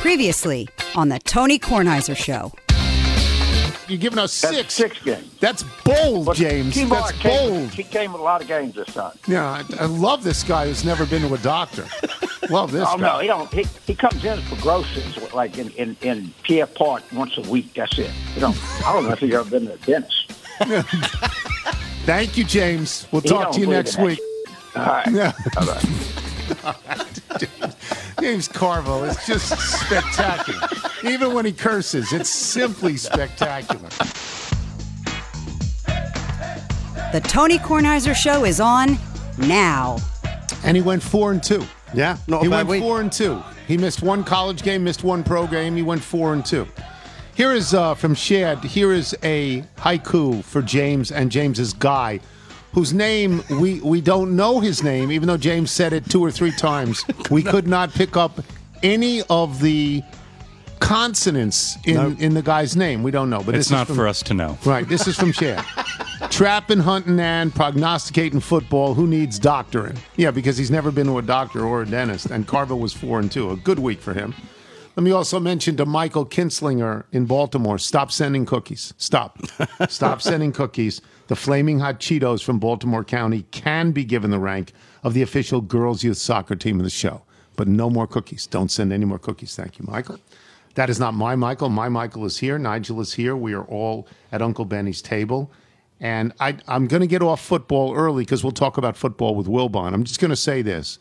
Previously on the Tony Kornheiser Show. You're giving us That's six. six games. That's bold, But James. Keymark That's came, bold. He came with a lot of games this time. Yeah, I, I love this guy who's never been to a doctor. love this Oh guy. no, he don't. He, he comes in for groceries like in, in, in Pierre Part once a week. That's it. You know, I don't know if he's ever been to the dentist. Thank you, James. We'll He talk to you next week. All right. Yeah. All right. James Carville is just spectacular. Even when he curses, it's simply spectacular. The Tony Kornheiser Show is on now. And he went four and two. Yeah, not a he bad went week. four and two. He missed one college game, missed one pro game. He went four and two. Here is uh, from Shad. Here is a haiku for James and James's guy, whose name we we don't know his name, even though James said it two or three times. We could not pick up any of the consonants in Nope. in the guy's name. We don't know, but It's not from- for us to know. Right, this is from Shad. Trapping, hunting, and prognosticating football. Who needs doctoring? Yeah, because he's never been to a doctor or a dentist. And Carville was four and two. A good week for him. Let me also mention to Michael Kinslinger in Baltimore: stop sending cookies. Stop, stop sending cookies. The flaming hot Cheetos from Baltimore County can be given the rank of the official girls' youth soccer team of the show, but no more cookies. Don't send any more cookies. Thank you, Michael. That is not my Michael. My Michael is here. Nigel is here. We are all at Uncle Benny's table. And I, I'm going to get off football early because we'll talk about football with Wilbon. I'm just going to say this.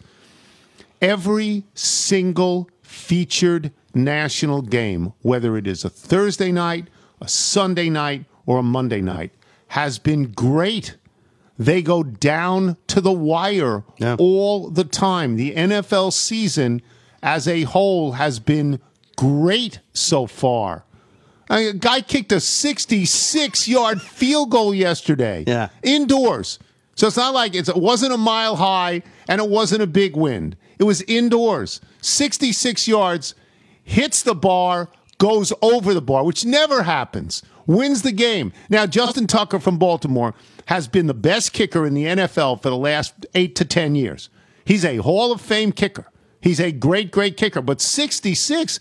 Every single featured national game, whether it is a Thursday night, a Sunday night, or a Monday night, has been great. They go down to the wire Yeah. all the time. The NFL season as a whole has been great so far. A guy kicked a 66 yard field goal yesterday. Yeah. Indoors. So it's not like it's, it wasn't a mile high and it wasn't a big wind. It was indoors. 66 yards, hits the bar, goes over the bar, which never happens. Wins the game. Now, Justin Tucker from Baltimore has been the best kicker in the NFL for the last eight to 10 years. He's a Hall of Fame kicker. He's a great, great kicker. But 66,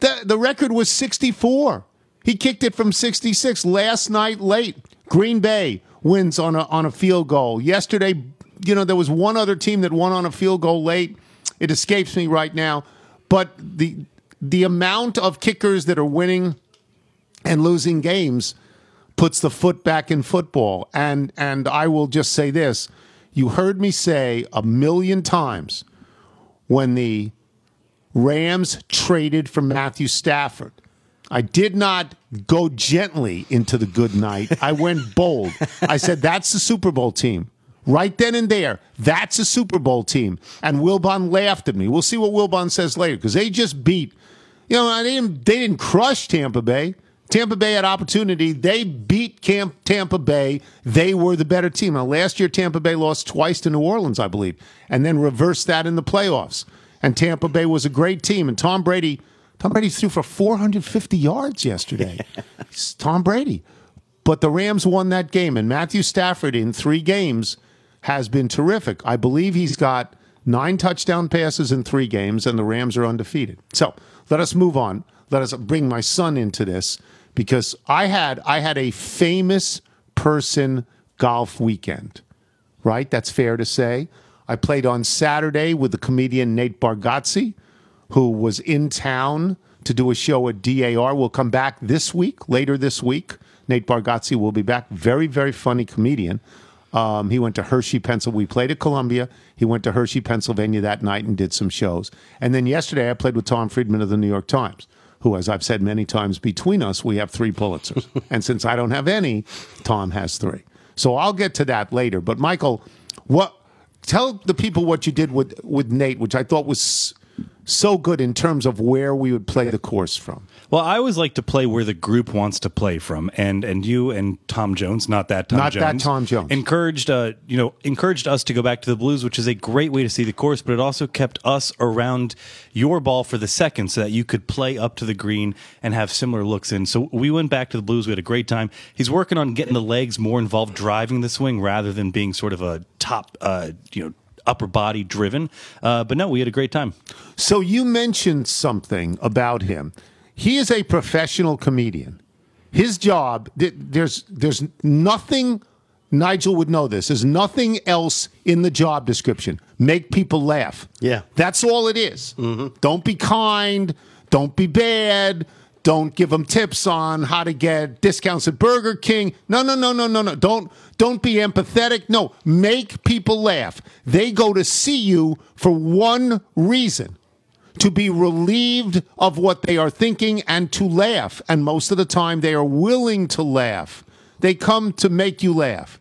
the, the record was 64. He kicked it from 66 last night late. Green Bay wins on a, on a field goal. Yesterday, you know, there was one other team that won on a field goal late. It escapes me right now. But the the amount of kickers that are winning and losing games puts the foot back in football. And and I will just say this. You heard me say a million times when the Rams traded for Matthew Stafford. I did not go gently into the good night. I went bold. I said, that's the Super Bowl team. Right then and there, that's a Super Bowl team. And Wilbon laughed at me. We'll see what Wilbon says later because they just beat, you know, they didn't, they didn't crush Tampa Bay. Tampa Bay had opportunity. They beat Camp Tampa Bay. They were the better team. Now, last year, Tampa Bay lost twice to New Orleans, I believe, and then reversed that in the playoffs. And Tampa Bay was a great team. And Tom Brady, Tom Brady threw for 450 yards yesterday. It's Tom Brady. But the Rams won that game, and Matthew Stafford in three games has been terrific. I believe he's got nine touchdown passes in three games, and the Rams are undefeated. So let us move on. Let us bring my son into this because I had I had a famous person golf weekend. Right? That's fair to say. I played on Saturday with the comedian Nate Bargatze, who was in town to do a show at DAR. We'll come back this week, later this week. Nate Bargatze will be back. Very, very funny comedian. Um, he went to Hershey, Pennsylvania. We played at Columbia. He went to Hershey, Pennsylvania that night and did some shows. And then yesterday, I played with Tom Friedman of the New York Times, who, as I've said many times, between us, we have three Pulitzers. and since I don't have any, Tom has three. So I'll get to that later. But Michael, what? Tell the people what you did with with Nate, which I thought was so good in terms of where we would play the course from. Well, I always like to play where the group wants to play from, and and you and Tom Jones, not that Tom Not Jones, that Tom Jones. encouraged uh, you know encouraged us to go back to the blues, which is a great way to see the course, but it also kept us around your ball for the second, so that you could play up to the green and have similar looks in. So we went back to the blues. We had a great time. He's working on getting the legs more involved, driving the swing rather than being sort of a top, uh, you know. Upper body driven, uh, but no, we had a great time. So you mentioned something about him. He is a professional comedian. His job, there's there's nothing. Nigel would know this. There's nothing else in the job description. Make people laugh. Yeah. that's all it is. Don't be kind. Don't be bad. Don't give them tips on how to get discounts at Burger King. No, no, no, no, no, no. Don't don't be empathetic. No, make people laugh. They go to see you for one reason to be relieved of what they are thinking and to laugh. And most of the time, they are willing to laugh. They come to make you laugh.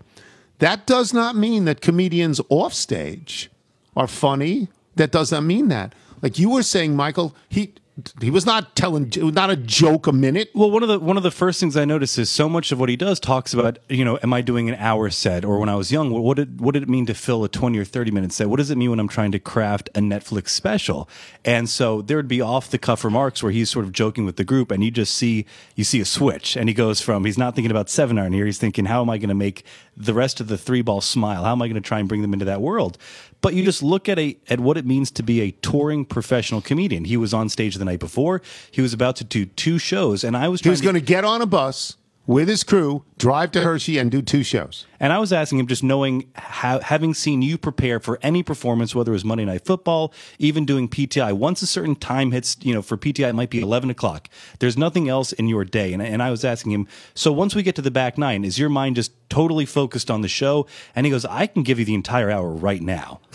That does not mean that comedians off stage are funny. That does not mean that. Like you were saying, Michael, he he was not telling not a joke a minute. Well, one of the one of the first things I notice is so much of what he does talks about, you know, am I doing an hour set or when I was young, what, did what did it mean to fill a 20 or 30 minute set? What does it mean when I'm trying to craft a Netflix special? And so there would be off the cuff remarks where he's sort of joking with the group and you just see you see a switch and he goes from he's not thinking about 7 iron here, he's thinking how am I going to make the rest of the three ball smile? How am I going to try and bring them into that world? But you just look at a at what it means to be a touring professional comedian. He was on stage the night before. He was about to do two shows, and I was He was going to get on a bus with his crew, drive to Hershey, and do two shows. And I was asking him, just knowing, how, having seen you prepare for any performance, whether it was Monday Night Football, even doing PTI, once a certain time hits, you know, for PTI, it might be 11 o'clock. There's nothing else in your day. And, and I was asking him, so once we get to the back nine, is your mind just totally focused on the show? And he goes, I can give you the entire hour right now.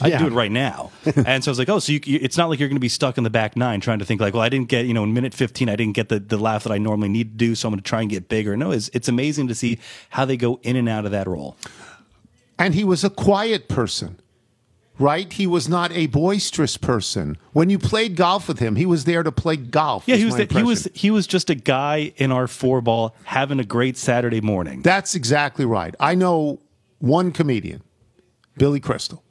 I can do it right now. and so I was like, oh, so you, you- it's not like you're going to be stuck in the back nine trying to think like, well, I didn't get, you know, in minute 15, I didn't get the, the laugh that I normally need to do. So I'm going to try and get bigger. No, it's, it's amazing to see how they go in and out of that role. And he was a quiet person, right? He was not a boisterous person. When you played golf with him, he was there to play golf. Yeah, he was my the, he was he was just a guy in our four ball having a great Saturday morning. That's exactly right. I know one comedian, Billy Crystal.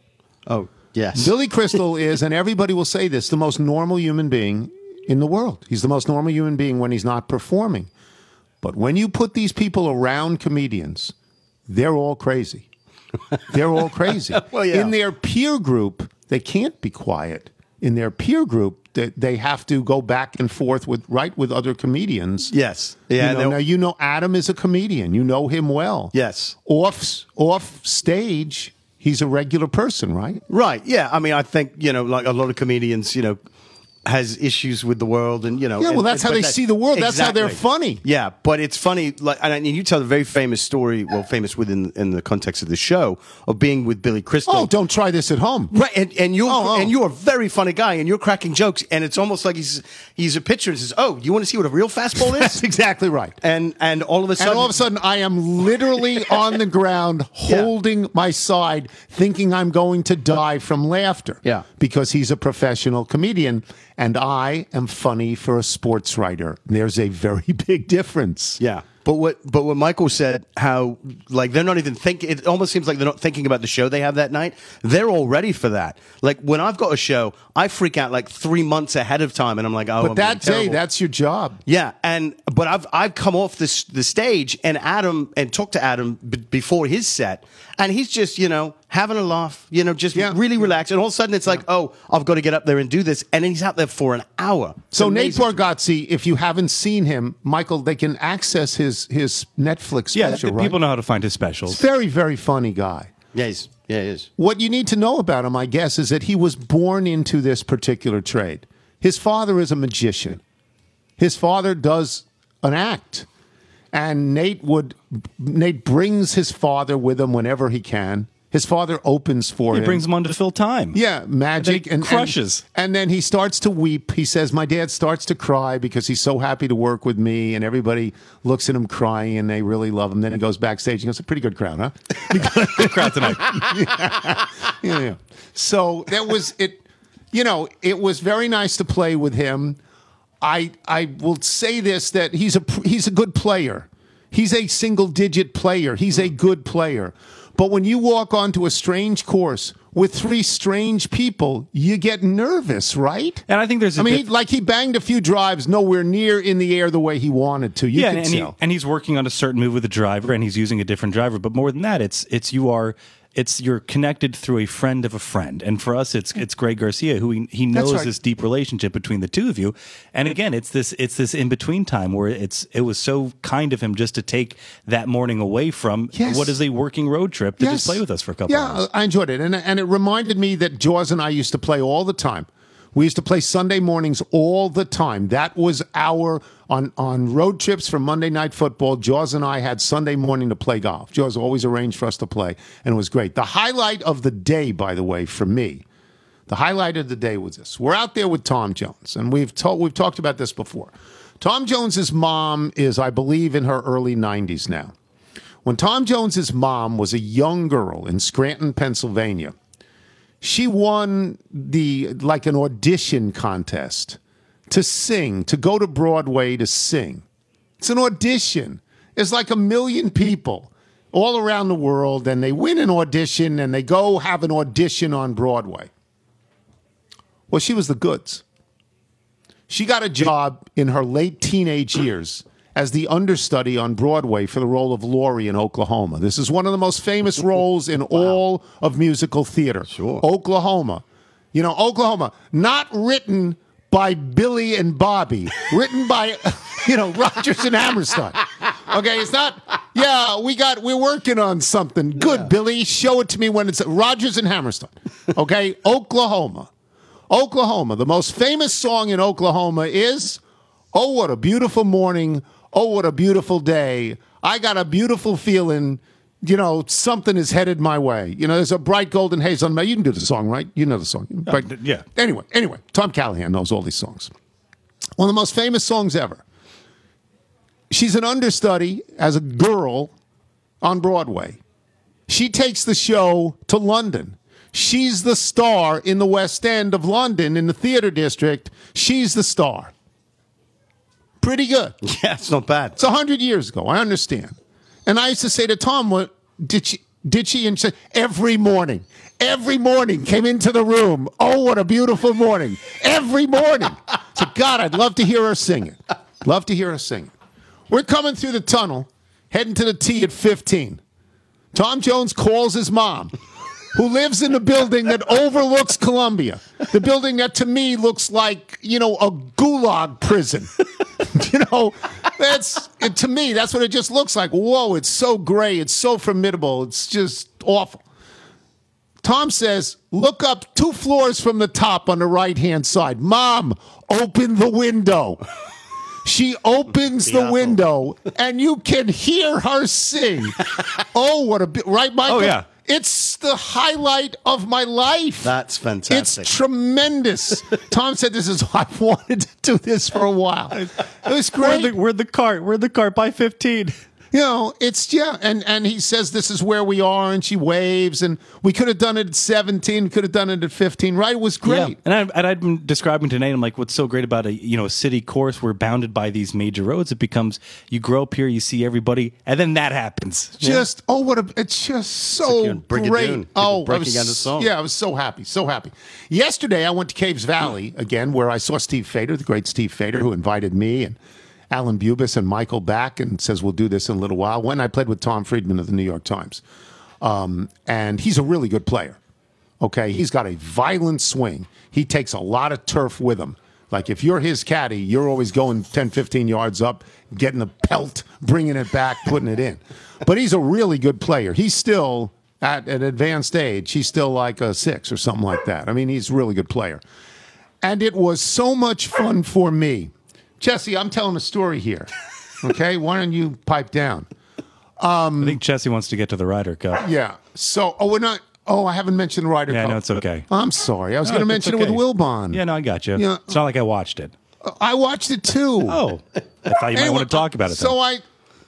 Oh, yes. Billy Crystal is, and everybody will say this, the most normal human being in the world. He's the most normal human being when he's not performing. But when you put these people around comedians, they're all crazy. They're all crazy. Well, yeah. In their peer group, they can't be quiet. In their peer group, they, they have to go back and forth with right with other comedians. Yes. Yeah. You know, now you know Adam is a comedian. You know him well. Yes. Off off stage, he's a regular person, right? Right. Yeah. I mean, I think you know, like a lot of comedians, you know, has issues with the world, and you know. Yeah, well, and- that's how but they see the world. That's how they're funny. Yeah, but it's funny. Like, and I- and you tell a very famous story. Well, famous within in the context of the show of being with Billy Crystal. Oh, don't try this at home. Right, and, and you're Oh, oh. and you're a very funny guy, and you're cracking jokes, and it's almost like he's he's a pitcher and says, "Oh, you want to see what a real fastball is That's is?" exactly right. and and all of a sudden, And all of a sudden, I am literally on the ground holding my side, thinking I'm going to die from laughter. Yeah. Because he's a professional comedian, and I am funny for a sports writer. There's a very big difference. Yeah. But what but what Michael said, how like they're not even thinking. It almost seems like they're not thinking about the show they have that night. They're all ready for that. Like when I've got a show, I freak out like three months ahead of time, and I'm like, oh, But I'm that day, terrible. that's your job. Yeah, and but I've I've come off this the stage and Adam and talked to Adam b- before his set, and he's just you know having a laugh, you know, just Yeah. really relaxed. And all of a sudden, it's like, oh, I've got to get up there and do this, and then he's out there for an hour. It's So Nate amazing. Bargatze, if you haven't seen him, Michael, they can access his his Netflix Yeah, special. people right? know how to find his specials. Very very funny guy. yeah, he's, yeah, he is. What you need to know about him, I guess, is that he was born into this particular trade. His father is a magician. His father does an act. And Nate would Nate brings his father with him whenever he can. His father opens for He him. He brings him on to fill time. Yeah, magic he and crushes. And, and then he starts to weep. He says, "My dad starts to cry because he's so happy to work with me, and everybody looks at him crying, and they really love him." Then he goes backstage and goes, "A pretty good crowd, huh?" Good crowd tonight. yeah, yeah. So that was it. You know, it was very nice to play with him. I I will say this that he's a he's a good player. He's a single digit player. He's a good player. But when you walk onto a strange course with three strange people, you get nervous, right? And I think there's a I mean, diff- like he banged a few drives nowhere near in the air the way he wanted to. You yeah, and, and, he, and he's working on a certain move with the driver, and he's using a different driver. But more than that, it's it's you are it's you're connected through a friend of a friend, and for us, it's it's Greg Garcia who he, he knows right. this deep relationship between the two of you. And again, it's this it's this in between time where it's it was so kind of him just to take that morning away from Yes. what is a working road trip to just play with us for a couple. Yeah, hours. I enjoyed it, and and it reminded me that Jaws and I used to play all the time. We used to play Sunday mornings all the time. That was our on on road trips for Monday night football. Jaws and I had Sunday morning to play golf. Jaws always arranged for us to play, and it was great. The highlight of the day, by the way, for me, the highlight of the day was this: we're out there with Tom Jones, and we've told we've talked about this before. Tom Jones's mom is, I believe, in her early 90s now. When Tom Jones's mom was a young girl in Scranton, Pennsylvania, she won the like an audition contest to sing, to go to Broadway to sing. It's an audition. It's like a million people all around the world, and they win an audition and they go have an audition on Broadway. Well, she was the goods. She got a job in her late teenage years as the understudy on Broadway for the role of Laurie in Oklahoma. This is one of the most famous roles in all of musical theater. Sure. Oklahoma. You know, Oklahoma, not written by Billy and Bobby, written by, you know, Rodgers and Hammerstein. Okay, it's not, yeah, we got, we're working on something. Good, Billy. Show it to me when it's Rodgers and Hammerstein. Okay, Oklahoma. Oklahoma. The most famous song in Oklahoma is Oh, what a beautiful morning. Oh, what a beautiful day. I got a beautiful feeling. You know, something is headed my way. You know, there's a bright golden haze on my. You can do the song, right? You know the song. Bright- yeah. Anyway, anyway, Tom Callahan knows all these songs. One of the most famous songs ever. She's an understudy as a girl on Broadway. She takes the show to London. She's the star in the West End of London in the theater district. She's the star. Pretty good. Yeah, it's not bad. It's a hundred years ago. I understand. And I used to say to Tom, "What did she? Did she?" And she said, "Every morning, every morning came into the room. Oh, what a beautiful morning! Every morning." So God, I'd love to hear her sing it. Love to hear her sing it. We're coming through the tunnel, heading to the T at fifteen. Tom Jones calls his mom, who lives in a building that overlooks Columbia. The building that to me looks like, you know, a gulag prison. you know, that's it, to me, that's what it just looks like. Whoa, it's so gray, it's so formidable, it's just awful. Tom says, look up two floors from the top on the right hand side. Mom, open the window. She opens the Beautiful. window and you can hear her sing. oh, what a bit, right, Michael? Oh, yeah. It's the highlight of my life. That's fantastic. It's tremendous. Tom said this is I've wanted to do this for a while. It was great. the, we're the cart. We're the cart by 15. You know, it's yeah, and and he says this is where we are, and she waves, and we could have done it at seventeen, could have done it at fifteen, right? It was great. Yeah. And, I, and I'd been describing to Nate, I'm like, what's so great about a you know a city course? We're bounded by these major roads. It becomes you grow up here, you see everybody, and then that happens. Just oh, what a! It's just so like you're in Brigadoon, great. Oh, I breaking was, out into song. yeah, I was so happy, so happy. Yesterday, I went to Caves Valley again, where I saw Steve Fader, the great Steve Fader, who invited me and Alan Bubis and Michael back, and says we'll do this in a little while. When I played with Tom Friedman of the New York Times, um, and he's a really good player. Okay, he's got a violent swing. He takes a lot of turf with him. Like if you're his caddy, you're always going 10, 15 yards up, getting the pelt, bringing it back, putting it in. But he's a really good player. He's still at an advanced age. He's still like a six or something like that. I mean, he's a really good player. And it was so much fun for me. Jesse, I'm telling a story here. Okay, why don't you pipe down? Um, I think Jesse wants to get to the Ryder Cup. Yeah. So, oh, we're not. Oh, I haven't mentioned the Ryder Yeah, Cup. no, it's okay. Oh, I'm sorry. I was No, going to it's mention it with Wilbon. Yeah, no, I got you. Yeah. It's not like I watched it. Uh, I watched it too. Oh, I thought you might Anyway, want to talk about it. So then. I,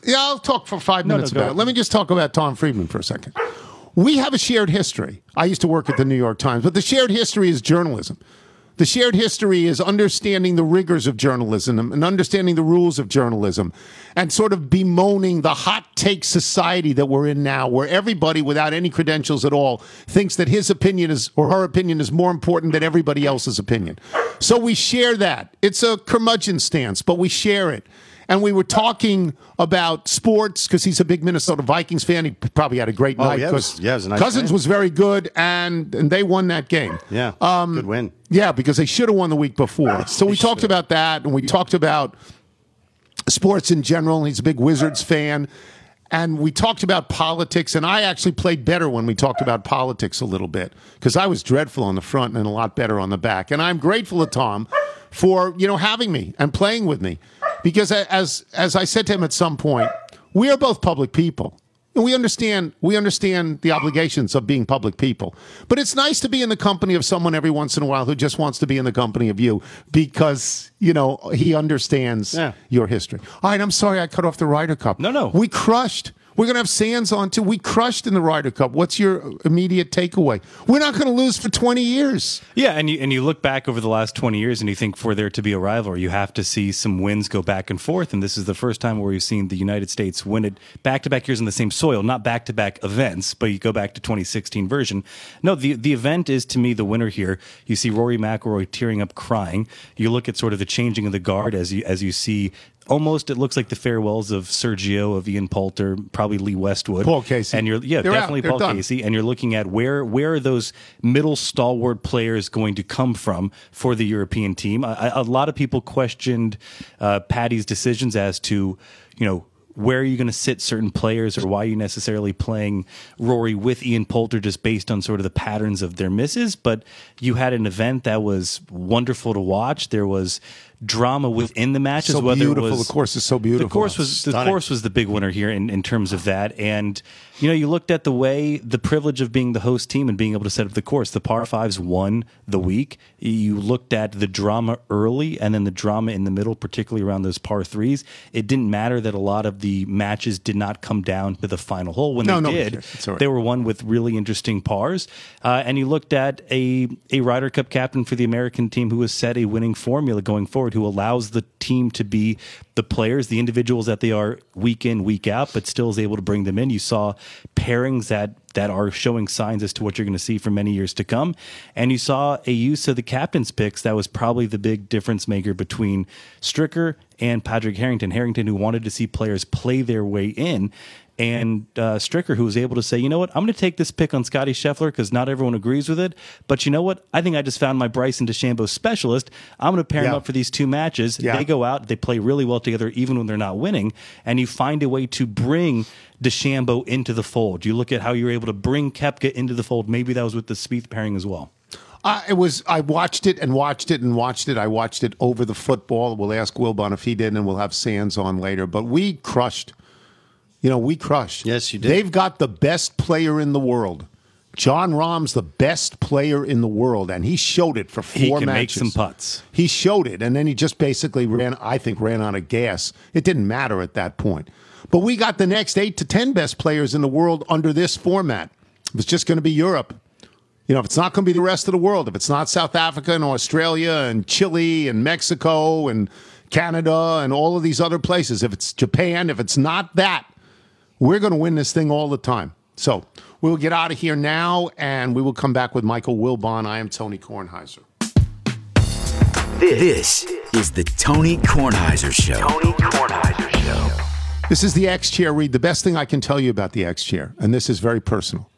yeah, I'll talk for five No, no, minutes go about it. Let me just talk about Tom Friedman for a second. We have a shared history. I used to work at the New York Times, but the shared history is journalism. The shared history is understanding the rigors of journalism and understanding the rules of journalism and sort of bemoaning the hot take society that we're in now, where everybody without any credentials at all thinks that his opinion is or her opinion is more important than everybody else's opinion. So we share that. It's a curmudgeon stance, but we share it. And we were talking about sports because he's a big Minnesota Vikings fan. He probably had a great Oh, night yeah, it was- 'cause yeah, it nice Cousins win. was very good, and and they won that game. Yeah, Um, good win. Yeah, because they should have won the week before. So we talked about that, and we talked about sports in general. He's a big Wizards fan. And we talked about politics, and I actually played better when we talked about politics a little bit because I was dreadful on the front and a lot better on the back. And I'm grateful to Tom for you know having me and playing with me because as as I said to him at some point, we are both public people. And we understand we understand the obligations of being public people. But it's nice to be in the company of someone every once in a while who just wants to be in the company of you because, you know, he understands Yeah. your history. All right, I'm sorry I cut off the Ryder Cup. No, no. We crushed. We're going to have Sands on too. We crushed in the Ryder Cup. What's your immediate takeaway? We're not going to lose for 20 years. Yeah, and you and you look back over the last twenty years, and you think for there to be a rivalry, you have to see some wins go back and forth. And this is the first time where we've seen the United States win it back to back years in the same soil, not back to back events. But you go back to 2016 version. No, the the event is to me the winner here. You see Rory McIlroy tearing up, crying. You look at sort of the changing of the guard as you as you see. Almost, it looks like the farewells of Sergio, of Ian Poulter, probably Lee Westwood, Paul Casey. and you're yeah, They're definitely Paul done. Casey and you're looking at where where are those middle stalwart players going to come from for the European team? I, a lot of people questioned uh, Patty's decisions as to you know. Where are you going to sit certain players, or why are you necessarily playing Rory with Ian Poulter just based on sort of the patterns of their misses? But you had an event that was wonderful to watch. There was drama within the matches. So whether beautiful. It was, The course is so beautiful. The course was the course was the big winner here in, in terms of that. And you know, you looked at the way the privilege of being the host team and being able to set up the course. The par fives won the week. You looked at the drama early and then the drama in the middle, particularly around those par threes. It didn't matter that a lot of the matches did not come down to the final hole. When No, they no did, cares. It's all right. they were one with really interesting pars. Uh, and you looked at a a Ryder Cup captain for the American team who has set a winning formula going forward, who allows the team to be the players, the individuals that they are week in, week out, but still is able to bring them in. You saw pairings that that are showing signs as to what you're going to see for many years to come. And you saw a use of the captain's picks that was probably the big difference maker between Stricker and Patrick Harrington. Harrington, who wanted to see players play their way in, and uh, Stricker, who was able to say, you know what, I'm going to take this pick on Scotty Scheffler because not everyone agrees with it. But you know what? I think I just found my Bryson DeChambeau specialist. I'm going to pair him up for these two matches. Yeah. They go out, they play really well together, even when they're not winning. And you find a way to bring DeChambeau into the fold. You look at how you were able to bring Koepka into the fold. Maybe that was with the Spieth pairing as well. I it was. I watched it and watched it and watched it. I watched it over the football. We'll ask Wilbon if he did, and we'll have Sands on later. But we crushed. You know, we crushed. Yes, you did. They've got the best player in the world. Jon Rahm's the best player in the world, and he showed it for four He can make matches. some putts. He showed it, and then he just basically ran. I think ran out of gas. It didn't matter at that point. But we got the next eight to ten best players in the world under this format. It was just going to be Europe. You know, if it's not going to be the rest of the world, if it's not South Africa and Australia and Chile and Mexico and Canada and all of these other places, if it's Japan, if it's not that, we're going to win this thing all the time. So we will get out of here now and we will come back with Michael Wilbon. I am Tony Kornheiser. This is the Tony Kornheiser Show. Tony Kornheiser Show. This is the X Chair Read. The best thing I can tell you about the X Chair, and this is very personal.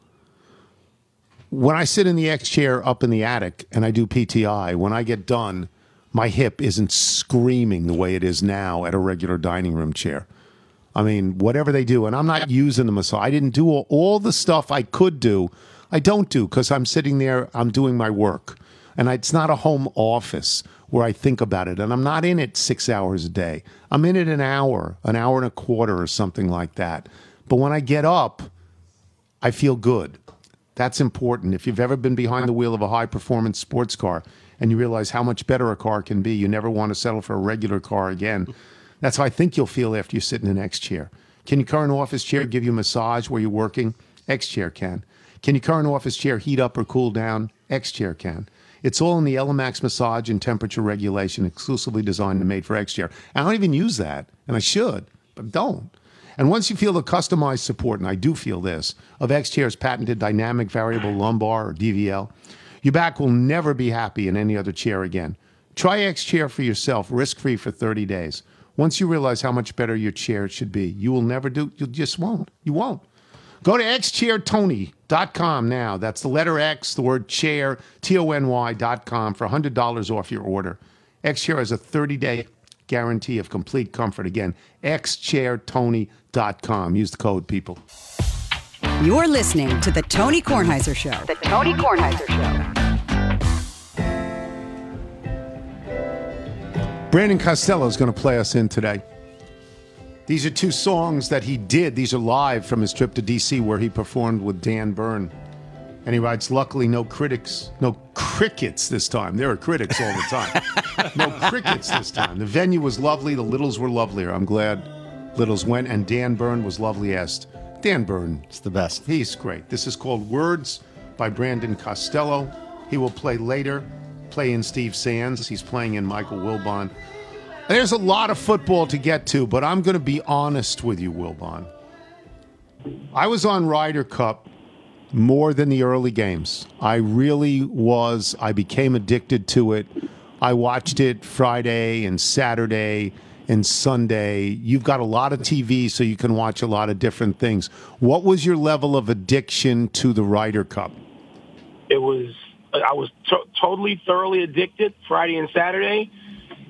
When I sit in the X Chair up in the attic and I do PTI, when I get done, my hip isn't screaming the way it is now at a regular dining room chair. I mean, whatever they do, and I'm not using the massage. I didn't do all, all the stuff I could do. I don't do because I'm sitting there, I'm doing my work. And it's not a home office where I think about it. And I'm not in it six hours a day. I'm in it an hour, an hour and a quarter, or something like that. But when I get up, I feel good. That's important. If you've ever been behind the wheel of a high performance sports car and you realize how much better a car can be, you never want to settle for a regular car again. That's how I think you'll feel after you sit in an X chair. Can your current office chair give you a massage where you're working? X chair can. Can your current office chair heat up or cool down? X chair can. It's all in the Elemax massage and temperature regulation, exclusively designed and made for X chair. I don't even use that, and I should, but don't. And once you feel the customized support, and I do feel this, of X Chair's patented dynamic variable lumbar or DVL, your back will never be happy in any other chair again. Try X Chair for yourself, risk free for 30 days. Once you realize how much better your chair should be, you will never do. You just won't. You won't. Go to xchairtony.com now. That's the letter X, the word chair, T O N Y.com for $100 off your order. X Chair has a 30 day guarantee of complete comfort. Again, xchairtony.com. Use the code, people. You're listening to The Tony Kornheiser Show. The Tony Kornheiser Show. Brandon Costello is going to play us in today. These are two songs that he did. These are live from his trip to D.C. where he performed with Dan Byrne. And he writes, luckily, no critics, no crickets this time. There are critics all the time. no crickets this time. The venue was lovely. The Littles were lovelier. I'm glad Littles went. And Dan Byrne was loveliest. Dan Byrne, It's the best. He's great. This is called Words by Brandon Costello. He will play later, play in Steve Sands. He's playing in Michael Wilbon. There's a lot of football to get to, but I'm going to be honest with you, Wilbon. I was on Ryder Cup more than the early games. I really was. I became addicted to it. I watched it Friday and Saturday and Sunday. You've got a lot of TV, so you can watch a lot of different things. What was your level of addiction to the Ryder Cup? it was I was to- totally thoroughly addicted Friday and Saturday,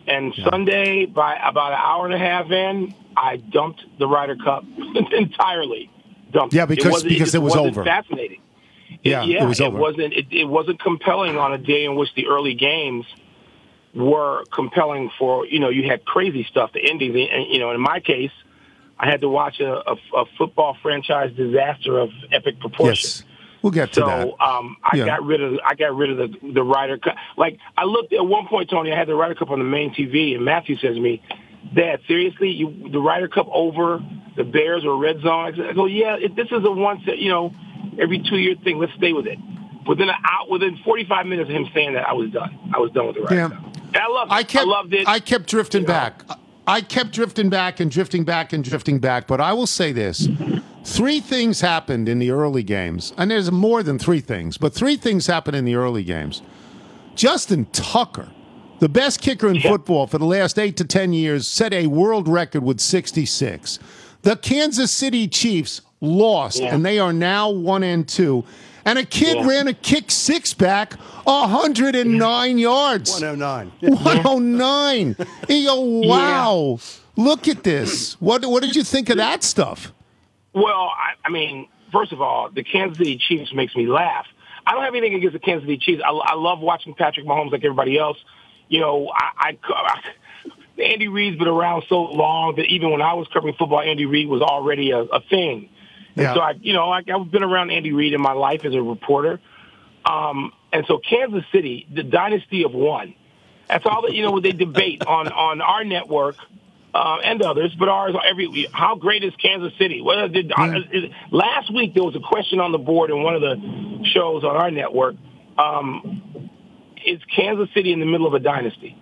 and Sunday by about an hour and a half in, I dumped the Ryder Cup entirely. Dumped. Yeah, because- wasn't- because just it was over. Fascinating. Yeah, it was over. It wasn't. It, it wasn't compelling on a day in which the early games were compelling for you know you had crazy stuff the endings and you know in my case I had to watch a, a, a football franchise disaster of epic proportions. Yes, we'll get to So that. um, I Yeah. got rid of I got rid of the the Ryder Cup. Like I looked at one point, Tony. I had the Ryder Cup on the main TV, and Matthew says to me, "Dad, seriously, you the Ryder Cup over the Bears or Red Zone?" I go, "Yeah, it, this is a once you know every two year thing. Let's stay with it." Within an out within forty five minutes of him saying that, I was done. I was done with the Ryder Yeah. Cup. And I loved it. I kept, loved it. I kept drifting You know. back. I kept drifting back and drifting back and drifting back. But I will say this: three things happened in the early games, and there's more than three things, but three things happened in the early games. Justin Tucker, the best kicker in football for the last eight to ten years, set a world record with 66. The Kansas City Chiefs lost, Yeah. and they are now one and two. And a kid Yeah. ran a kick six back, 109 yards. 109. 109. You go, wow. Look at this. What what did you think of that stuff? Well, I, I mean, first of all, the Kansas City Chiefs makes me laugh. I don't have anything against the Kansas City Chiefs. I, I love watching Patrick Mahomes like everybody else. You know, I, I, I Andy Reid's been around so long that even when I was covering football, Andy Reid was already a, a thing. And Yeah. so I, you know, I, I've been around Andy Reid in my life as a reporter. Um, and so Kansas City, the dynasty of one. That's all that you know. What They debate on on our network uh, and others, but ours every. How great is Kansas City? Well, did, uh, is- last week there was a question on the board in one of the shows on our network. Um, is Kansas City in the middle of a dynasty?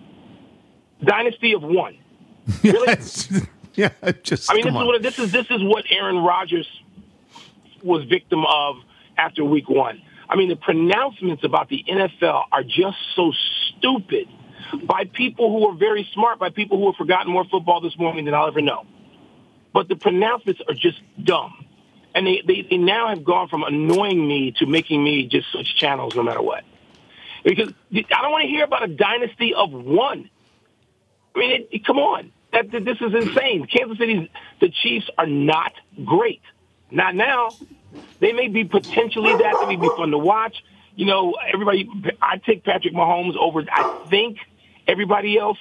Dynasty of one. Really? yeah, just I mean, this is what this is. This is what Aaron Rodgers was victim of after Week One. I mean, the pronouncements about the NFL are just so stupid by people who are very smart, by people who have forgotten more football this morning than I'll ever know. But the pronouncements are just dumb, and they they, they now have gone from annoying me to making me just switch channels no matter what. Because I don't want to hear about a dynasty of one. I mean, it, it- come on. That, this is insane. Kansas City's the Chiefs are not great. Not now. They may be potentially that. They may be fun to watch. You know, everybody. I take Patrick Mahomes over. I think everybody else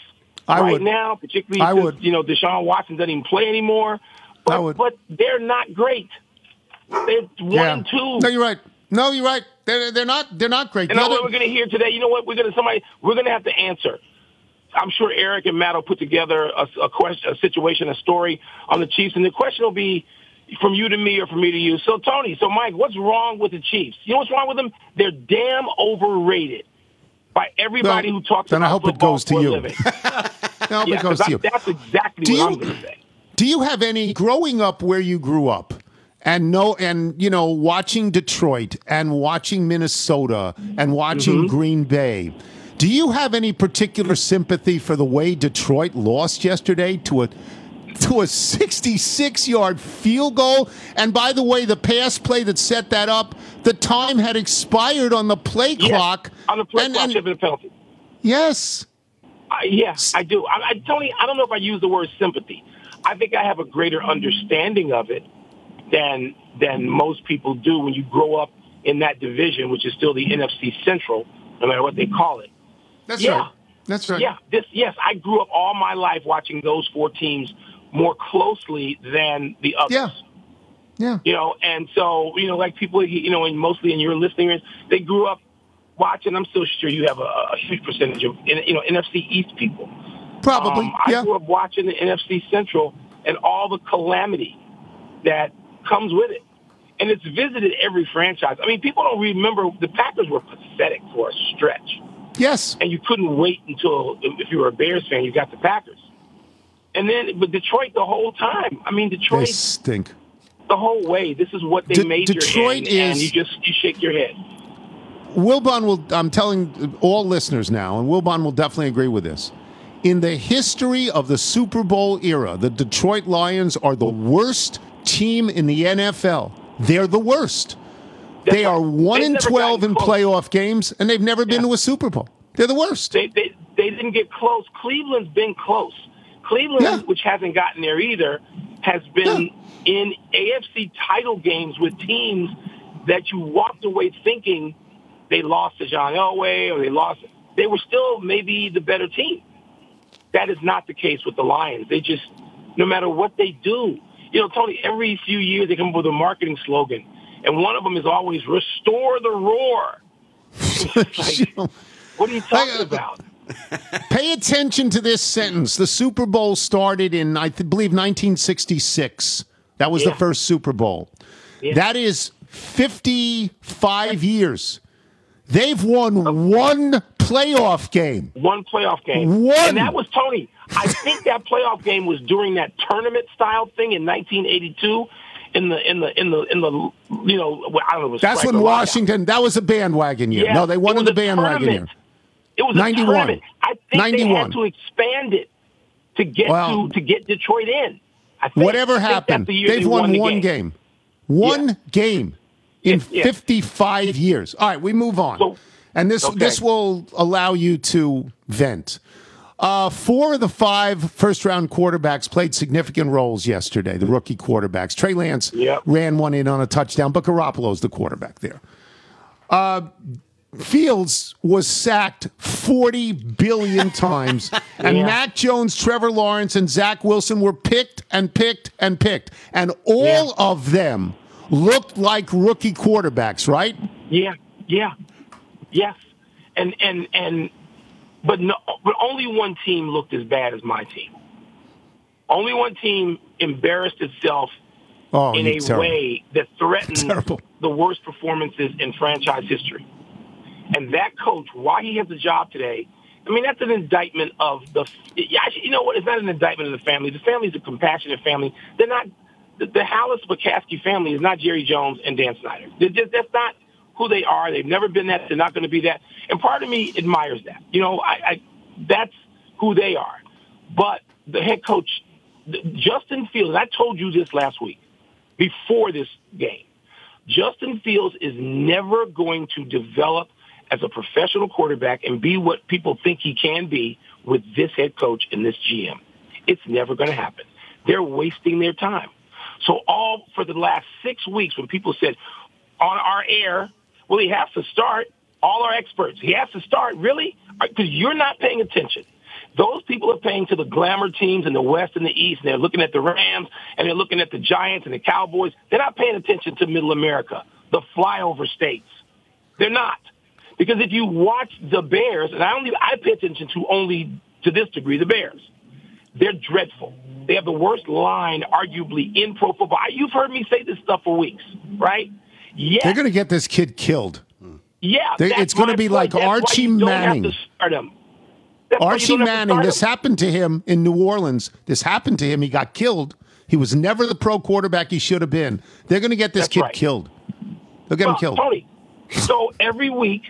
I right would. now, particularly I since, would. you know Deshaun Watson doesn't even play anymore. But, I would. but they're not great. They're one yeah. and two. No, you're right. No, you're right. They're, they're not. They're not great. And The know other- what we're going to hear today? You know what? We're going to somebody. We're going to have to answer. I'm sure Eric and Matt will put together a, a question, a situation, a story on the Chiefs, and the question will be from you to me or from me to you. So Tony, so Mike, what's wrong with the Chiefs? You know what's wrong with them? They're damn overrated by everybody Well, who talks then I hope it goes to you. living. no, yeah, it goes 'cause to you. That's exactly Do what you- I'm going to say. Do you have any growing up where you grew up? And no, and you know, watching Detroit and watching Minnesota and watching Mm-hmm. Green Bay. Do you have any particular sympathy for the way Detroit lost yesterday to a to a 66 yard field goal? And by the way, the pass play that set that up, the time had expired on the play Yes, clock. on the play And- clock, should have been a penalty. yes. I yes, I do. I, I, Tony, I don't know if I use the word sympathy. I think I have a greater understanding of it than than most people do when you grow up in that division, which is still the NFC Central, no matter what they call it. That's Yeah. right. That's right. Yeah, this yes, I grew up all my life watching those four teams more closely than the others. Yeah. Yeah. You know, and so you know, like people, you know, and mostly in your listeners, they grew up watching. I'm still sure you have a, a huge percentage of you know NFC East people. Probably. Um, I yeah. grew up watching the NFC Central and all the calamity that comes with it. And it's visited every franchise. I mean, people don't remember the Packers were pathetic for a stretch. Yes. And you couldn't wait until, if you were a Bears fan, you got the Packers. And then, but Detroit the whole time. I mean, They Detroit stink. the whole way. This is what they De- made Detroit and is- you just you shake your head. Wilbon will, I'm telling all listeners now, and Wilbon will definitely agree with this. In the history of the Super Bowl era, the Detroit Lions are the worst team in the NFL. They're the worst. That's they are right. 1 They've in 12 in close. playoff games, and they've never been Yeah. to a Super Bowl. They're the worst. They, they they didn't get close. Cleveland's been close. Cleveland, Yeah. which hasn't gotten there either, has been in AFC title games with teams that you walked away thinking they lost to John Elway or they lost. They were still maybe the better team. That is not the case with the Lions. They just, no matter what they do, you know, Tony. Every few years they come up with a marketing slogan, and one of them is always "Restore the roar." Like, what are you talking about? Pay attention to this sentence. The Super Bowl started in, I th- believe, 1966. That was the first Super Bowl. Yeah. That is 55 years. They've won one playoff game. One playoff game. One. And that was Tony. I think that playoff game was during that tournament style thing in 1982 in the in the in the in the you know I don't know. It was That's when or lockout. Washington. That was a bandwagon year. Yeah, no, they won in the bandwagon year. It was 91. tournament. I think they had to expand it to get Well- to to get Detroit in. I think, Whatever happened, the they've they won, the one game. One Yeah. game in Yeah, yeah. 55 years. All right, we move on. So- and this okay. this will allow you to vent. Uh, four of the five first round quarterbacks played significant roles yesterday, the rookie quarterbacks. Trey Lance Yep. ran one in on a touchdown, but Garoppolo's the quarterback there. Uh, Fields was sacked 40 billion times, and Yeah. Mac Jones, Trevor Lawrence, and Zach Wilson were picked and picked and picked. And all Yeah. of them looked like rookie quarterbacks, right? Yeah, yeah, yes, and and and, but no, but only one team looked as bad as my team. Only one team embarrassed itself Oh, in a terrible. way that threatened Terrible. the worst performances in franchise history. And that coach, why he has a job today, I mean, that's an indictment of the. yeah, actually, You know what? It's not an indictment of the family. The family is a compassionate family. They're not. The, the Halas McCaskey family is not Jerry Jones and Dan Snyder. Just, that's not who they are. They've never been that. They're not going to be that. And part of me admires that. You know, I, I that's who they are. But the head coach, Justin Fields, I told you this last week before this game. Justin Fields is never going to develop as a professional quarterback and be what people think he can be with this head coach and this GM. It's never going to happen. They're wasting their time. So all for the last six weeks when people said on our air, well, he has to start, all our experts, he has to start, really? Uh, because you're not paying attention. Those people are paying to the glamour teams in the West and the East, and they're looking at the Rams, and they're looking at the Giants and the Cowboys. They're not paying attention to Middle America, the flyover states. They're not. Because if you watch the Bears, and I only I pay attention to only to this degree the Bears, they're dreadful. They have the worst line, arguably, in pro football. You've heard me say this stuff for weeks, right? Yeah, They're going to get this kid killed. yeah. They- it's gonna be point. like That's Archie Manning. Have to start him. That's why you Archie to Manning, this happened to him in New Orleans. This happened to him. He got killed. He was never the pro quarterback he should have been. They're going to get this That's kid right. killed. They'll get him Well, killed. Tony, so every week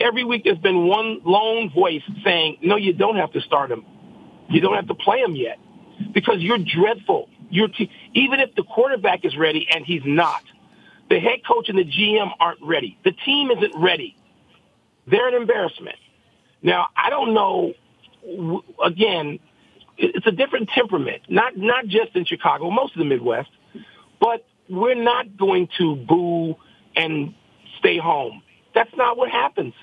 every week there's been one lone voice saying, no, you don't have to start him. You don't have to play him yet because you're dreadful. Your te- even if the quarterback is ready and he's not, the head coach and the GM aren't ready. The team isn't ready. They're an embarrassment. Now, I don't know. Again, it's a different temperament, not not just in Chicago, most of the Midwest. But we're not going to boo and stay home. That's not what happens.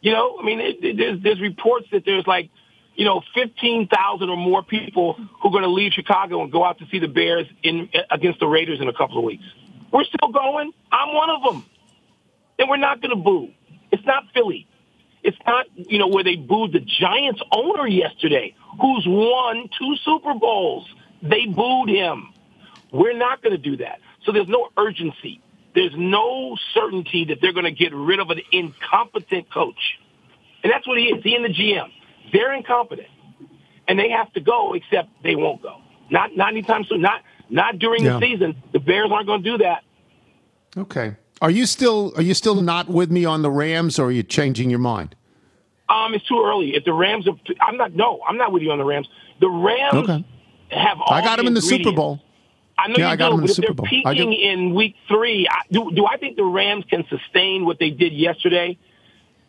You know, I mean, it, it, there's, there's reports that there's like, you know, 15,000 or more people who are going to leave Chicago and go out to see the Bears in against the Raiders in a couple of weeks. We're still going. I'm one of them. And we're not going to boo. It's not Philly. It's not, you know, where they booed the Giants owner yesterday, who's won two Super Bowls. They booed him. We're not going to do that. So there's no urgency. There's no certainty that they're going to get rid of an incompetent coach. And that's what he is. He and the GM. They're incompetent. And they have to go, except they won't go. Not not anytime soon. Not not during Yeah. the season. The Bears aren't going to do that. Okay. Are you still are you still not with me on the Rams, or are you changing your mind? Um, it's too early. If the Rams are, I'm not. No, I'm not with you on the Rams. The Rams Okay. have. All I got them in the Super. Bowl. I know Yeah, you I got do, them in the Super they're Bowl. I peaking in week three, I, do, do I think the Rams can sustain what they did yesterday?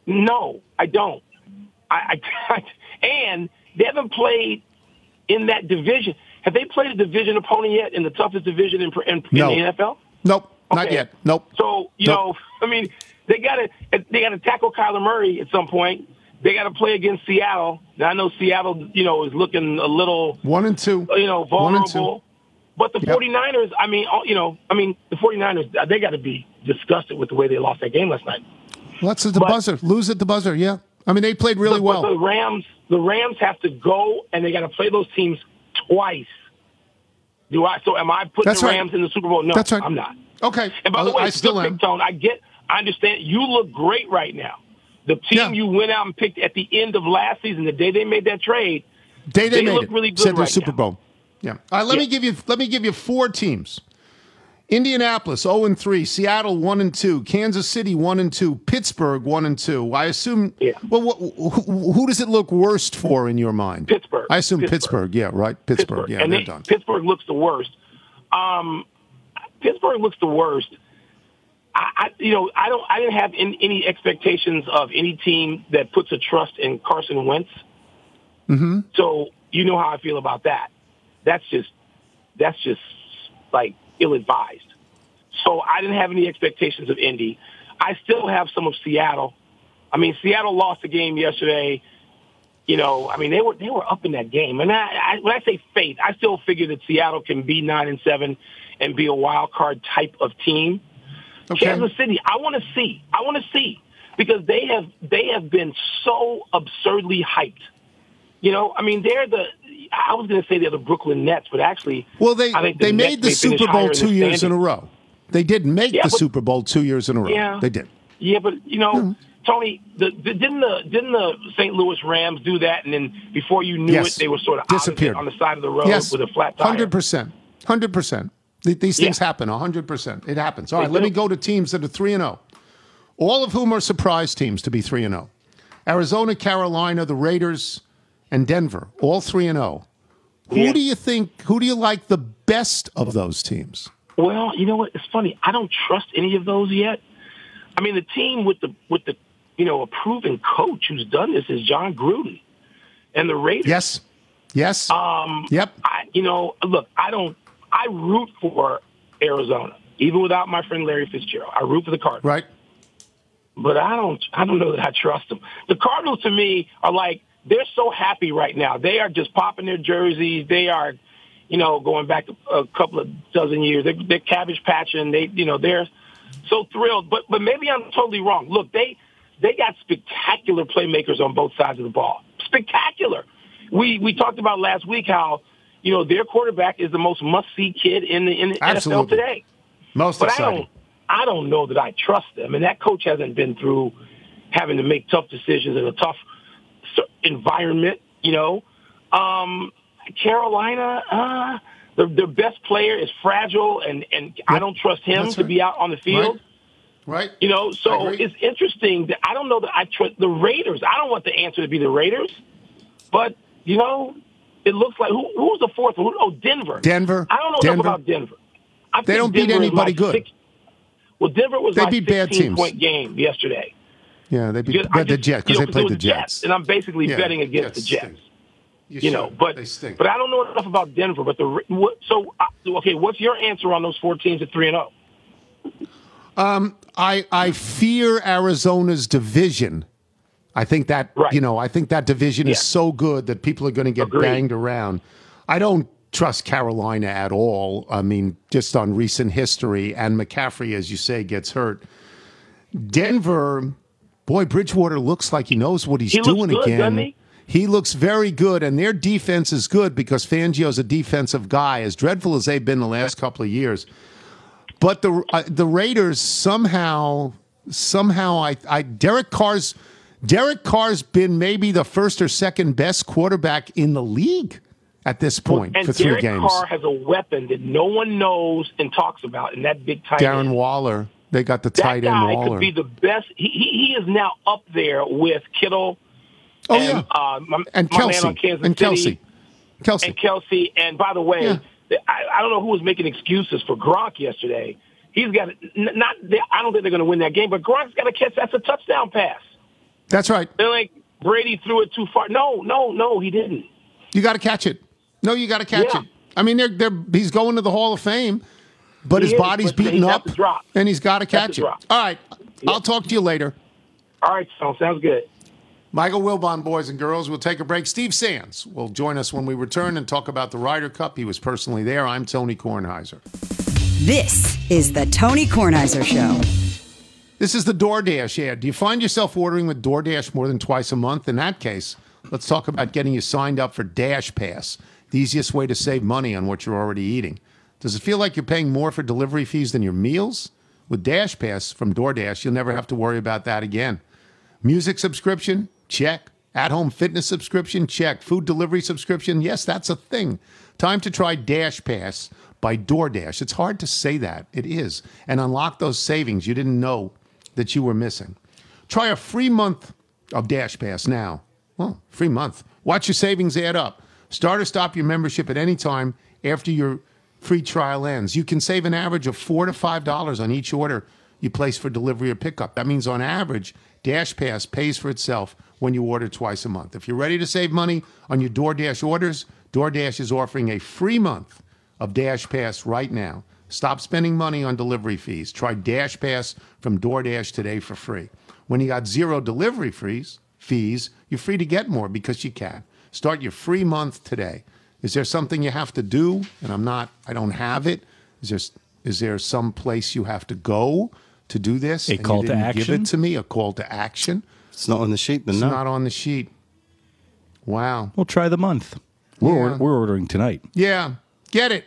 No, I don't. I, I and they haven't played in that division. Have they played a division opponent yet in the toughest division in, in, in No. the NFL? Nope, not yet. Nope. So you Nope. know, I mean, they got to they got to tackle Kyler Murray at some point. They got to play against Seattle. Now I know Seattle, you know, is looking a little One and two. you know, One and two. vulnerable. But the Yep. 49ers, I mean, you know, I mean, the 49ers, they got to be disgusted with the way they lost that game last night. Well, that's at the But- buzzer. Lose at the buzzer. Yeah. I mean, they played really well. the Rams, the Rams have to go and they got to play those teams twice. Do I? So am I putting That's the right. Rams in the Super Bowl? No, That's right. I'm not. Okay. And by the oh, way, I still am. Tone. I get, I understand. You look great right now. The team Yeah. you went out and picked at the end of last season, the day they made that trade, Day they, They made look it. really good Said they're right Super now. Bowl. Yeah. All right. Let me give you. Let me give you four teams. Indianapolis 0 and 3, Seattle 1 and 2, Kansas City 1 and 2, Pittsburgh 1 and 2. I assume Yeah. Well, what, who, who does it look worst for in your mind? Pittsburgh. I assume Pittsburgh. Pittsburgh. Yeah, right. Pittsburgh. Yeah, and they're they- done. Pittsburgh looks the worst. Um, Pittsburgh looks the worst. I, I, you know, I don't, I didn't have in, any expectations of any team that puts a trust in Carson Wentz. Mm-hmm. So you know how I feel about that. That's just, that's just like ill-advised. So I didn't have any expectations of Indy. I still have some of Seattle. I mean, Seattle lost the game yesterday you know, I mean, they were they were up in that game, and I, I when I say faith, I still figure that Seattle can be nine and seven and be a wild card type of team. Okay. Kansas City, I want to see, I want to see because they have they have been so absurdly hyped. You know, I mean, they're the I was going to say they're the Brooklyn Nets, but actually, Well, they I think the they Nets made the Super Bowl two the years in a row. They did make Yeah, the but- Super Bowl two years in a row. Yeah. They did. Yeah, but you know, hmm. Tony, the, the, didn't the didn't the St. Louis Rams do that, and then before you knew Yes. it, they were sort of out of it Disappeared. on the side of the road Yes, with a flat tire. hundred percent, hundred percent. These things Yeah. happen. hundred percent. It happens. All right, let me go to teams that are three and zero. All of whom are surprise teams to be three and zero. Arizona, Carolina, the Raiders, and Denver, all three and zero. Who Yeah. do you think? Who do you like the best of those teams? Well, you know what? It's funny. I don't trust any of those yet. I mean, the team with the with the you know a proven coach who's done this is Jon Gruden, and the Raiders. Yes, yes. Um, yep. I, you know, look, I don't. I root for Arizona, even without my friend Larry Fitzgerald. I root for the Cardinals. Right. but I don't I don't know that I trust them. The Cardinals to me are like they're so happy right now. They are just popping their jerseys. They are, you know, going back a couple of dozen years. They're, they're cabbage patching. They, you know, they're so thrilled. But but maybe I'm totally wrong. Look, they they got spectacular playmakers on both sides of the ball. Spectacular. We we talked about last week how you know their quarterback is the most must see kid in the in the NFL today. Most But I don't, I don't know that I trust them. And that coach hasn't been through having to make tough decisions in a tough environment. You know, um, Carolina, uh, their, their best player is fragile, and and I don't trust him That's to right. be out on the field. Right. You know, so it's interesting that I don't know that I trust the Raiders. I don't want the answer to be the Raiders, but you know, it looks like who who's the fourth one? Oh, Denver. Denver. I don't know Denver. enough about Denver. I They don't beat Denver is anybody good. Six, well, Denver was They my beat bad 16 teams. point game yesterday. Yeah, they beat Just- the Jets you because know, they played the was Jets. and I'm basically Yeah, betting against the Jets Jets. stink. You know, but they stink. but I don't know enough about Denver. But the what, so uh, okay, what's your answer on those four teams at three and oh? zero? I I fear Arizona's division. I think that Right. you know I think that division Yeah. is so good that people are going to get Agreed. banged around. I don't trust Carolina at all. I mean, just on recent history, and McCaffrey, as you say, gets hurt. Denver, boy, Bridgewater looks like he knows what he's He doing good, again. he? He looks very good, and their defense is good because Fangio's a defensive guy, as dreadful as they've been the last couple of years. But the uh, the Raiders somehow somehow I, I Derek Carr's Derek Carr's been maybe the first or second best quarterback in the league at this point And for three Derek games. Carr has a weapon that no one knows and talks about, and that big tight Darren end. Waller, they got the That tight end guy Waller. could be the best. He, he he is now up there with Kittle. oh and, yeah, uh, my, and my Kelsey and City. Kelsey, Kelsey. and Kelsey. And by the way, Yeah. I, I don't know who was making excuses for Gronk yesterday. He's got not. I don't think they're going to win that game, but Gronk's got to catch. That's a touchdown pass. That's right. They're like Brady threw it too far. No, no, no, he didn't. You got to catch it. No, you got to catch Yeah. it. I mean, they're, they're, he's going to the Hall of Fame, but He his is, body's but beaten up, to drop. and he's got to catch it. drop. All right, I'll talk to you later. All right, so sounds good. Michael Wilbon, boys and girls, we'll take a break. Steve Sands will join us when we return and talk about the Ryder Cup. He was personally there. I'm Tony Kornheiser. This is the Tony Kornheiser Show. This is the DoorDash ad. Do you find yourself ordering with DoorDash more than twice a month? In that case, let's talk about getting you signed up for Dash Pass, the easiest way to save money on what you're already eating. Does it feel like you're paying more for delivery fees than your meals? With Dash Pass from DoorDash, you'll never have to worry about that again. Music subscription? Check. At home fitness subscription? Check. Food delivery subscription? Yes, that's a thing. Time to try Dash Pass by DoorDash. It's hard to say that. It is. And unlock those savings you didn't know that you were missing. Try a free month of Dash Pass now. Well, free month. Watch your savings add up. Start or stop your membership at any time after your free trial ends. You can save an average of four to five dollars on each order you place for delivery or pickup. That means on average, Dash Pass pays for itself when you order twice a month. If you're ready to save money on your DoorDash orders, DoorDash is offering a free month of Dash Pass right now. Stop spending money on delivery fees. Try Dash Pass from DoorDash today for free. When you got zero delivery fees, fees, you're free to get more because you can. Start your free month today. Is there something you have to do? And I'm not, I don't have it. Is there, is there some place you have to go to do this? A and you call to didn't Give action? it to me, a call to action. It's not on the sheet, then It's no. not on the sheet. Wow. We'll try the month. We're, Yeah. we're ordering tonight. Yeah, get it.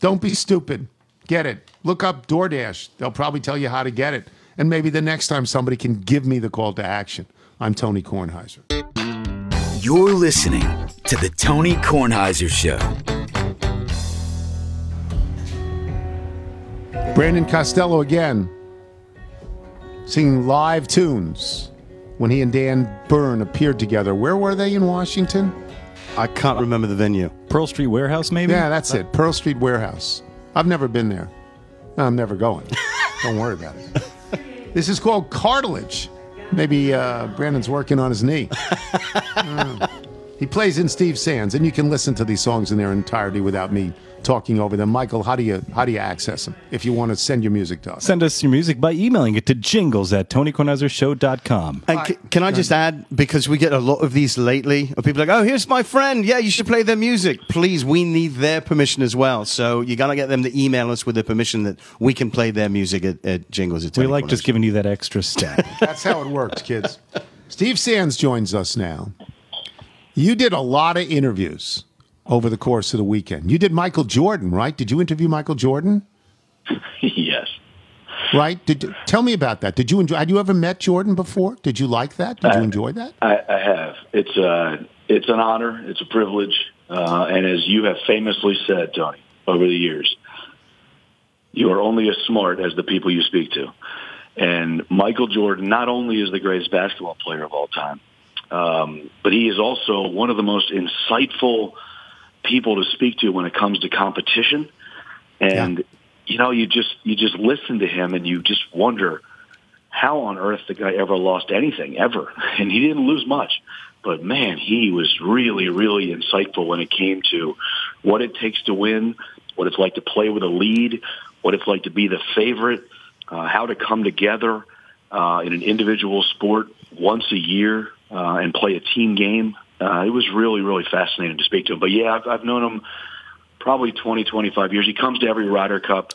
Don't be stupid. Get it. Look up DoorDash. They'll probably tell you how to get it. And maybe the next time somebody can give me the call to action. I'm Tony Kornheiser. You're listening to the Tony Kornheiser Show. Brandon Costello again, singing live tunes when he and Dan Byrne appeared together. Where were they in Washington? I can't remember the venue. Pearl Street Warehouse, maybe? Yeah, that's it. Pearl Street Warehouse. I've never been there. I'm never going. Don't worry about it. This is called cartilage. Maybe uh, Brandon's working on his knee. Mm. He plays in Steve Sands, and you can listen to these songs in their entirety without me talking over them. Michael, how do you how do you access them if you want to send your music to us? Send us your music by emailing it to jingles at tonykornheisershow.com. And c- can I just add, because we get a lot of these lately, of people like, oh, here's my friend. Yeah, you should play their music. Please, we need their permission as well. So you got to get them to email us with their permission that we can play their music at, at Jingles. At We like Corners. just giving you that extra step. That's how it works, kids. Steve Sands joins us now. You did a lot of interviews over the course of the weekend. You did Michael Jordan, right? Did you interview Michael Jordan? yes. Right? Did tell me about that. Did you enjoy? Had you ever met Jordan before? Did you like that? Did you Uh, enjoy that? I, I have. It's uh, it's an honor. It's a privilege. Uh, and as you have famously said, Tony, over the years, you are only as smart as the people you speak to. And Michael Jordan not only is the greatest basketball player of all time, um, but he is also one of the most insightful people to speak to when it comes to competition. And you know, you just you just listen to him and you just wonder how on earth the guy ever lost anything ever, and he didn't lose much. But man, he was really, really insightful when it came to what it takes to win, what it's like to play with a lead, what it's like to be the favorite, uh, how to come together uh, in an individual sport once a year uh, and play a team game. Uh, it was really, really fascinating to speak to him. But yeah, I've, I've known him probably 20, 25 years. He comes to every Ryder Cup.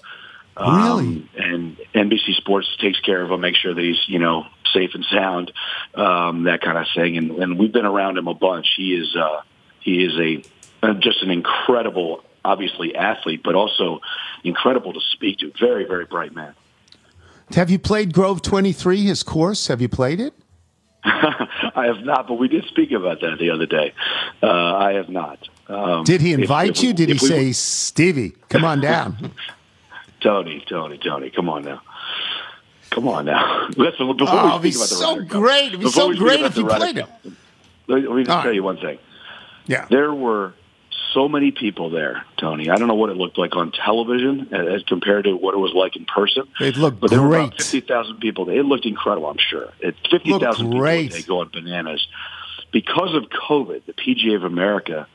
Um, and NBC Sports takes care of him, make sure that he's, you know, safe and sound, um, that kind of thing. And, and we've been around him a bunch. He is, uh, he is a, uh, just an incredible, obviously athlete, but also incredible to speak to. Very, very bright man. Have you played Grove 23, his course? Have you played it? I have not, but we did speak about that the other day. Uh, I have not. Um, Did he invite if you? we- Did he we say, Stevie, come on down? Tony, Tony, Tony, come on now. Come on now. Listen, before Oh, we speak about the so Ryder Cup- great. It'd be so great if you Ryder played it. Cup, Let, let me just All right. tell you one thing. Yeah. There were so many people there, Tony. I don't know what it looked like on television as compared to what it was like in person. It looked but there were about great. 50,000 people. It looked incredible, I'm sure. It, 50,000 people, they go on bananas. Because of COVID, the PGA of America,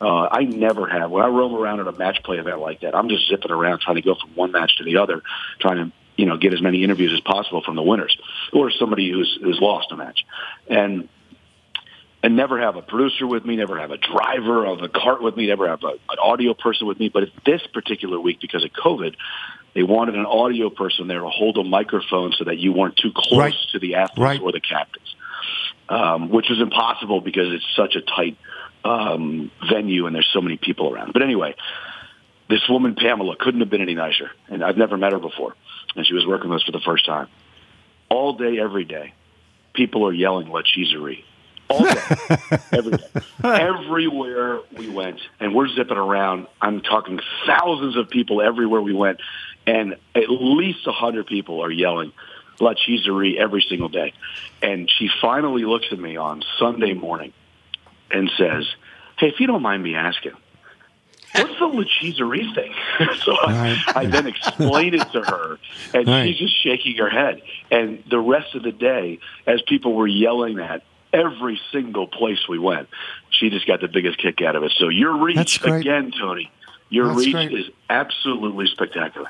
uh, I never have. When I roam around at a match play event like that, I'm just zipping around trying to go from one match to the other, trying to you know get as many interviews as possible from the winners or somebody who's who's lost a match, and and never have a producer with me, never have a driver of a cart with me, never have a, an audio person with me. But this particular week, because of COVID, they wanted an audio person there to hold a microphone so that you weren't too close Right. to the athletes Right. or the captains, um, which is impossible because it's such a tight um, venue and there's so many people around. But anyway, this woman Pamela couldn't have been any nicer, and I've never met her before, and she was working with us for the first time. All day, every day, people are yelling "La Cheeserie." All day, every day, everywhere we went, and we're zipping around. I'm talking thousands of people everywhere we went, and at least a hundred people are yelling "La Cheeserie" every single day. And she finally looks at me on Sunday morning and says, "Hey, if you don't mind me asking." What's the lecheserie thing? so I, I then explained it to her, and Right. she's just shaking her head. And the rest of the day, as people were yelling that every single place we went, she just got the biggest kick out of it. So your reach again, Tony. Your That's reach great. is absolutely spectacular.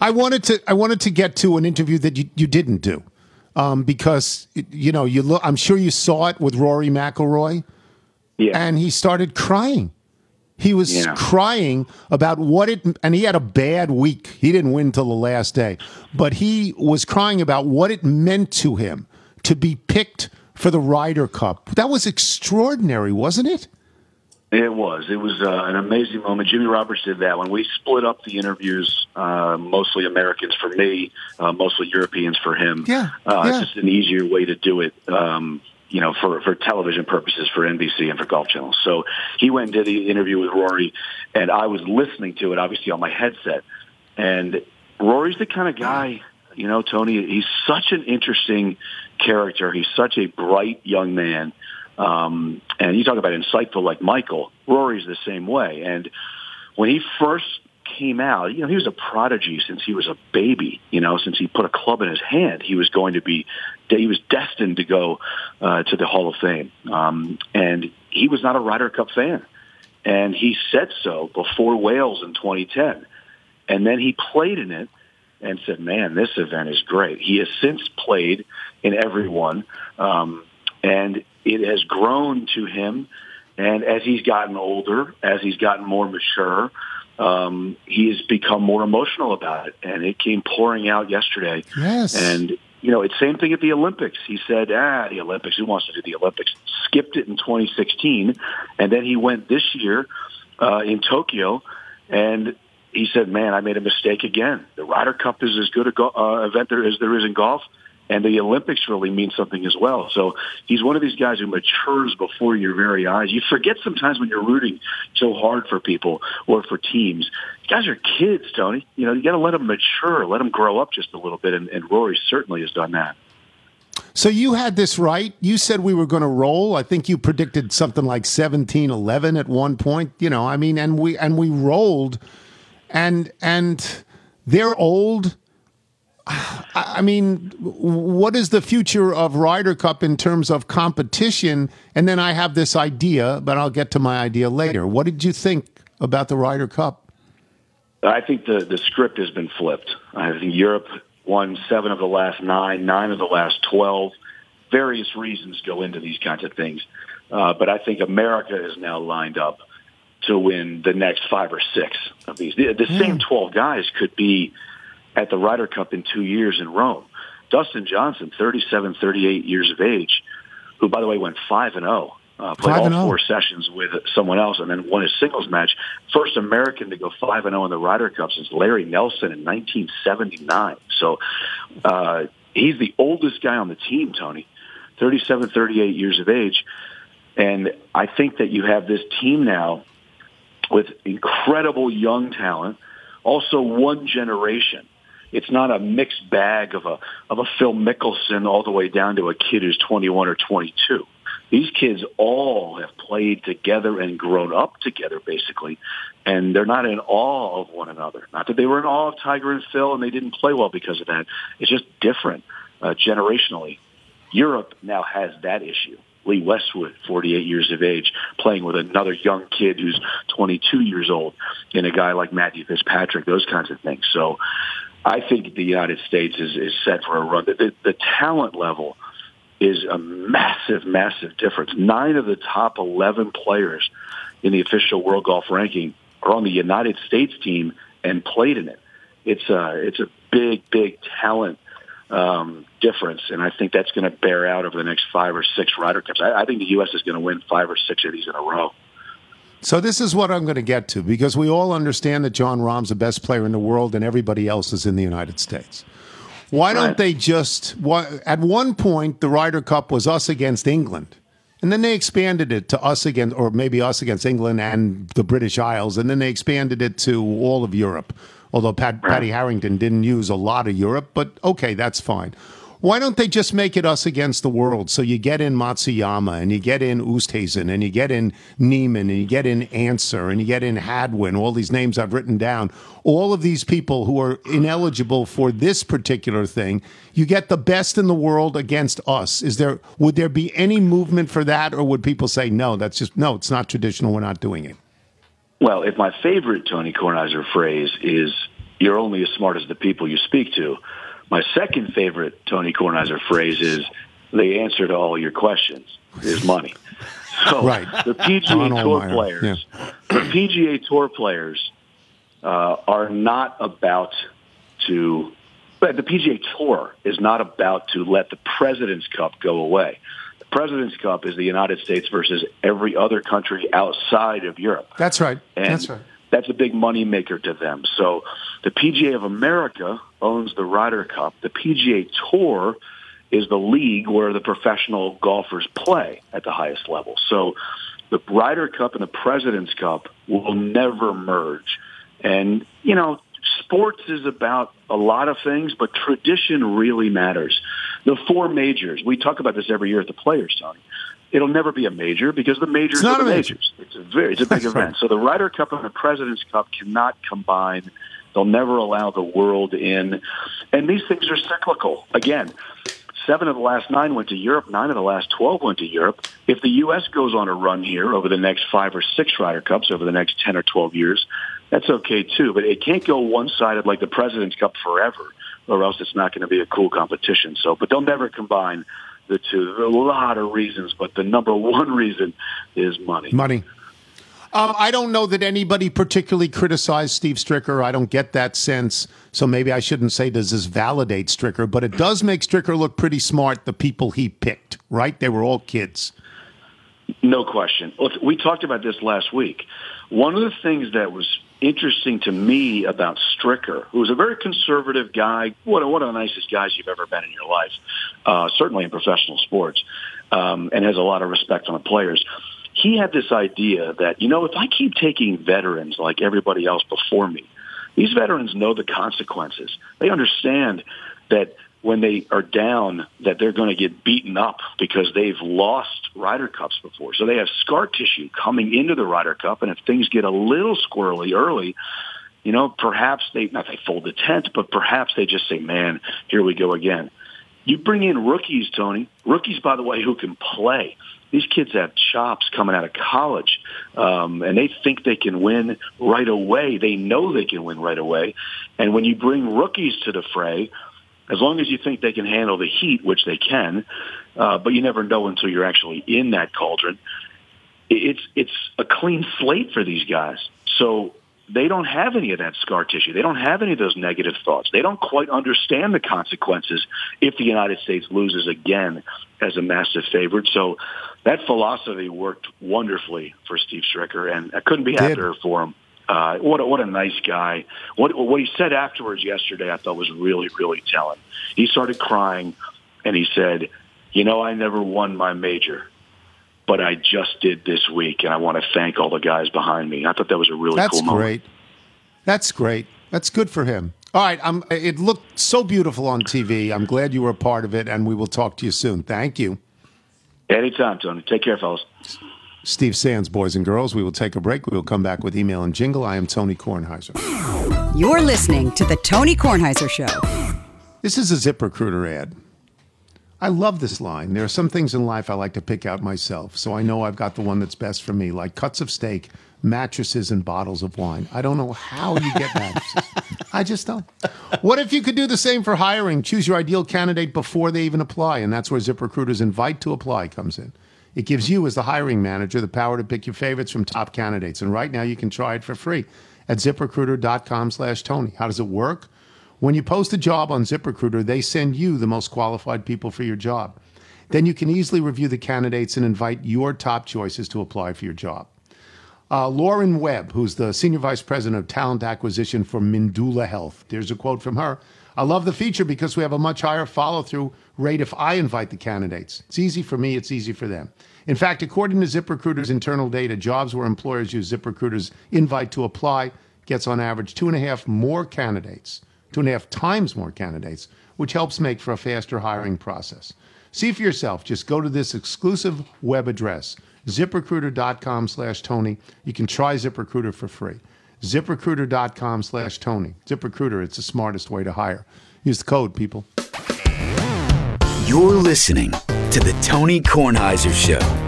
I wanted to I wanted to get to an interview that you, you didn't do. Um, because you know, you look I'm sure you saw it with Rory McIlroy Yeah, and he started crying. He was Yeah. crying about what it, and he had a bad week. He didn't win till the last day, but he was crying about what it meant to him to be picked for the Ryder Cup. That was extraordinary, wasn't it? It was. It was uh, an amazing moment. Jimmy Roberts did that when we split up the interviews, uh, mostly Americans for me, uh, mostly Europeans for him. Yeah, Uh, yeah. It's just an easier way to do it, um, you know, for, for television purposes for NBC and for Golf Channel. So he went and did the interview with Rory, and I was listening to it, obviously, on my headset. And Rory's the kind of guy, you know, Tony, he's such an interesting character. He's such a bright young man. Um, and you talk about insightful like Michael, Rory's the same way. And when he first came out, you know, he was a prodigy since he was a baby, you know, since he put a club in his hand, he was going to be, he was destined to go uh, to the Hall of Fame. Um, and he was not a Ryder Cup fan. And he said so before Wales in 2010. And then he played in it and said, man, this event is great. He has since played in every one. Um, and it has grown to him. And as he's gotten older, as he's gotten more mature, um, he has become more emotional about it. And it came pouring out yesterday. Yes. And, you know, it's same thing at the Olympics. He said, ah, the Olympics, who wants to do the Olympics? Skipped it in 2016. And then he went this year uh, in Tokyo. And he said, man, I made a mistake again. The Ryder Cup is as good a go- uh, event there as there is in golf. And the Olympics really mean something as well. So he's one of these guys who matures before your very eyes. You forget sometimes when you're rooting so hard for people or for teams. These guys are kids, Tony. You know, you got to let them mature, let them grow up just a little bit. And, and Rory certainly has done that. So you had this right. You said we were going to roll. I think you predicted something like 17-11 at one point, you know. I mean, and we and we rolled and and they're old. I mean, what is the future of Ryder Cup in terms of competition? And then I have this idea, but I'll get to my idea later. What did you think about the Ryder Cup? I think the the script has been flipped. I think Europe won seven of the last nine, nine of the last 12. Various reasons go into these kinds of things. Uh, but I think America is now lined up to win the next five or six of these. The, the mm. same 12 guys could be at the Ryder Cup in two years in Rome. Dustin Johnson, 37, 38 years of age, who, by the way, went 5 and 0 uh, played all oh. four sessions with someone else, and then won his singles match. First American to go five and zero oh in the Ryder Cup since Larry Nelson in 1979. So uh, he's the oldest guy on the team, Tony, 37, 38 years of age, and I think that you have this team now with incredible young talent, also one generation. It's not a mixed bag of a of a Phil Mickelson all the way down to a kid who's 21 or 22 these kids all have played together and grown up together, basically, and they're not in awe of one another. Not that they were in awe of Tiger and Phil, and they didn't play well because of that. It's just different uh, generationally. Europe now has that issue. Lee Westwood, 48 years of age, playing with another young kid who's 22 years old, and a guy like Matthew Fitzpatrick, those kinds of things. So I think the United States is, is set for a run. The, the, the talent level – is a massive, massive difference. Nine of the top 11 players in the official World Golf ranking are on the United States team and played in it. It's a, it's a big, big talent um, difference, and I think that's going to bear out over the next five or six Ryder Cups. I, I think the U.S. is going to win five or six of these in a row. So this is what I'm going to get to because we all understand that Jon Rahm's the best player in the world and everybody else is in the United States. Why don't they just? Why, at one point, the Ryder Cup was us against England, and then they expanded it to us against, or maybe us against England and the British Isles, and then they expanded it to all of Europe. Although Pat, Paddy Harrington didn't use a lot of Europe, but okay, that's fine. Why don't they just make it us against the world? So you get in Matsuyama and you get in Oosthuizen and you get in Niemann and you get in Ancer and you get in Hadwin, all these names I've written down. All of these people who are ineligible for this particular thing, you get the best in the world against us. Is there would there be any movement for that or would people say no, that's just no, it's not traditional, we're not doing it? Well, if my favorite Tony Kornheiser phrase is you're only as smart as the people you speak to, my second favorite Tony Kornheiser phrase is the answer to all your questions is money. So right. the PGA Tour players, yeah. the PGA Tour players uh, are not about to. But the PGA Tour is not about to let the President's Cup go away. The President's Cup is the United States versus every other country outside of Europe. That's right. And That's right that's a big money maker to them. So the PGA of America owns the Ryder Cup. The PGA Tour is the league where the professional golfers play at the highest level. So the Ryder Cup and the President's Cup will never merge. And, you know, sports is about a lot of things, but tradition really matters. The four majors, we talk about this every year at the Players, Tony. It'll never be a major because the majors it's not are the major. majors. It's a very, it's a big event. Right. So the Ryder Cup and the President's Cup cannot combine. They'll never allow the world in, and these things are cyclical. Again, seven of the last nine went to Europe. Nine of the last twelve went to Europe. If the U.S. goes on a run here over the next five or six Ryder Cups over the next ten or twelve years, that's okay too. But it can't go one-sided like the President's Cup forever, or else it's not going to be a cool competition. So, but they'll never combine the two. There are a lot of reasons, but the number one reason is money. Money. Um, I don't know that anybody particularly criticized Steve Stricker. I don't get that sense. So maybe I shouldn't say does this validate Stricker, but it does make Stricker look pretty smart, the people he picked, right? They were all kids. No question. We talked about this last week. One of the things that was interesting to me about Stricker, who's a very conservative guy, one one of the nicest guys you've ever been in your life, uh, certainly in professional sports, um, and has a lot of respect on the players. He had this idea that, you know, if I keep taking veterans like everybody else before me, these veterans know the consequences. They understand that when they are down that they're going to get beaten up because they've lost Ryder Cups before. So they have scar tissue coming into the Ryder Cup, and if things get a little squirrely early, you know, perhaps they not they fold the tent, but perhaps they just say, "Man, here we go again." You bring in rookies, Tony. Rookies, by the way, who can play. These kids have chops coming out of college, um, and they think they can win right away. They know they can win right away. And when you bring rookies to the fray, as long as you think they can handle the heat, which they can, uh, but you never know until you're actually in that cauldron. It's it's a clean slate for these guys, so they don't have any of that scar tissue. They don't have any of those negative thoughts. They don't quite understand the consequences if the United States loses again as a massive favorite. So that philosophy worked wonderfully for Steve Stricker, and I couldn't be happier for him. Uh, what a, what a nice guy. What what he said afterwards yesterday, I thought was really really telling. He started crying, and he said, "You know, I never won my major, but I just did this week, and I want to thank all the guys behind me." I thought that was a really That's cool moment. That's great. That's great. That's good for him. All right, I'm, it looked so beautiful on TV. I'm glad you were a part of it, and we will talk to you soon. Thank you. Anytime, Tony. Take care, fellas. Steve Sands, boys and girls. We will take a break. We will come back with email and jingle. I am Tony Kornheiser. You're listening to The Tony Kornheiser Show. This is a ZipRecruiter ad. I love this line. There are some things in life I like to pick out myself, so I know I've got the one that's best for me, like cuts of steak, mattresses, and bottles of wine. I don't know how you get mattresses. I just don't. What if you could do the same for hiring? Choose your ideal candidate before they even apply, and that's where ZipRecruiter's invite to apply comes in. It gives you, as the hiring manager, the power to pick your favorites from top candidates. And right now, you can try it for free at ziprecruiter.com slash Tony. How does it work? When you post a job on ZipRecruiter, they send you the most qualified people for your job. Then you can easily review the candidates and invite your top choices to apply for your job. Uh, Lauren Webb, who's the Senior Vice President of Talent Acquisition for Mindula Health. There's a quote from her. I love the feature because we have a much higher follow through rate if I invite the candidates. It's easy for me, it's easy for them. In fact, according to ZipRecruiter's internal data, jobs where employers use ZipRecruiter's invite to apply gets on average two and a half more candidates, two and a half times more candidates, which helps make for a faster hiring process. See for yourself. Just go to this exclusive web address, ziprecruiter.com slash Tony. You can try ZipRecruiter for free. ZipRecruiter.com slash Tony. ZipRecruiter, it's the smartest way to hire. Use the code, people. You're listening to the Tony Kornheiser Show.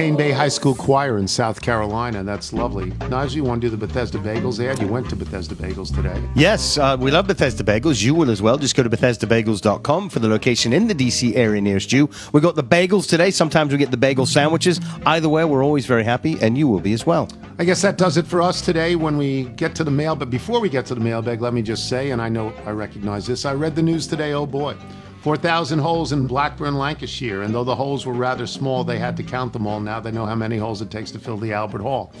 Cane Bay High School Choir in South Carolina. That's lovely. Najee, you want to do the Bethesda Bagels ad? You went to Bethesda Bagels today. Yes, uh, we love Bethesda Bagels. You will as well. Just go to BethesdaBagels.com for the location in the DC area nearest you. We got the bagels today. Sometimes we get the bagel sandwiches. Either way, we're always very happy, and you will be as well. I guess that does it for us today when we get to the mail. But before we get to the mailbag, let me just say, and I know I recognize this, I read the news today, oh boy. 4,000 holes in Blackburn, Lancashire. And though the holes were rather small, they had to count them all. Now they know how many holes it takes to fill the Albert Hall.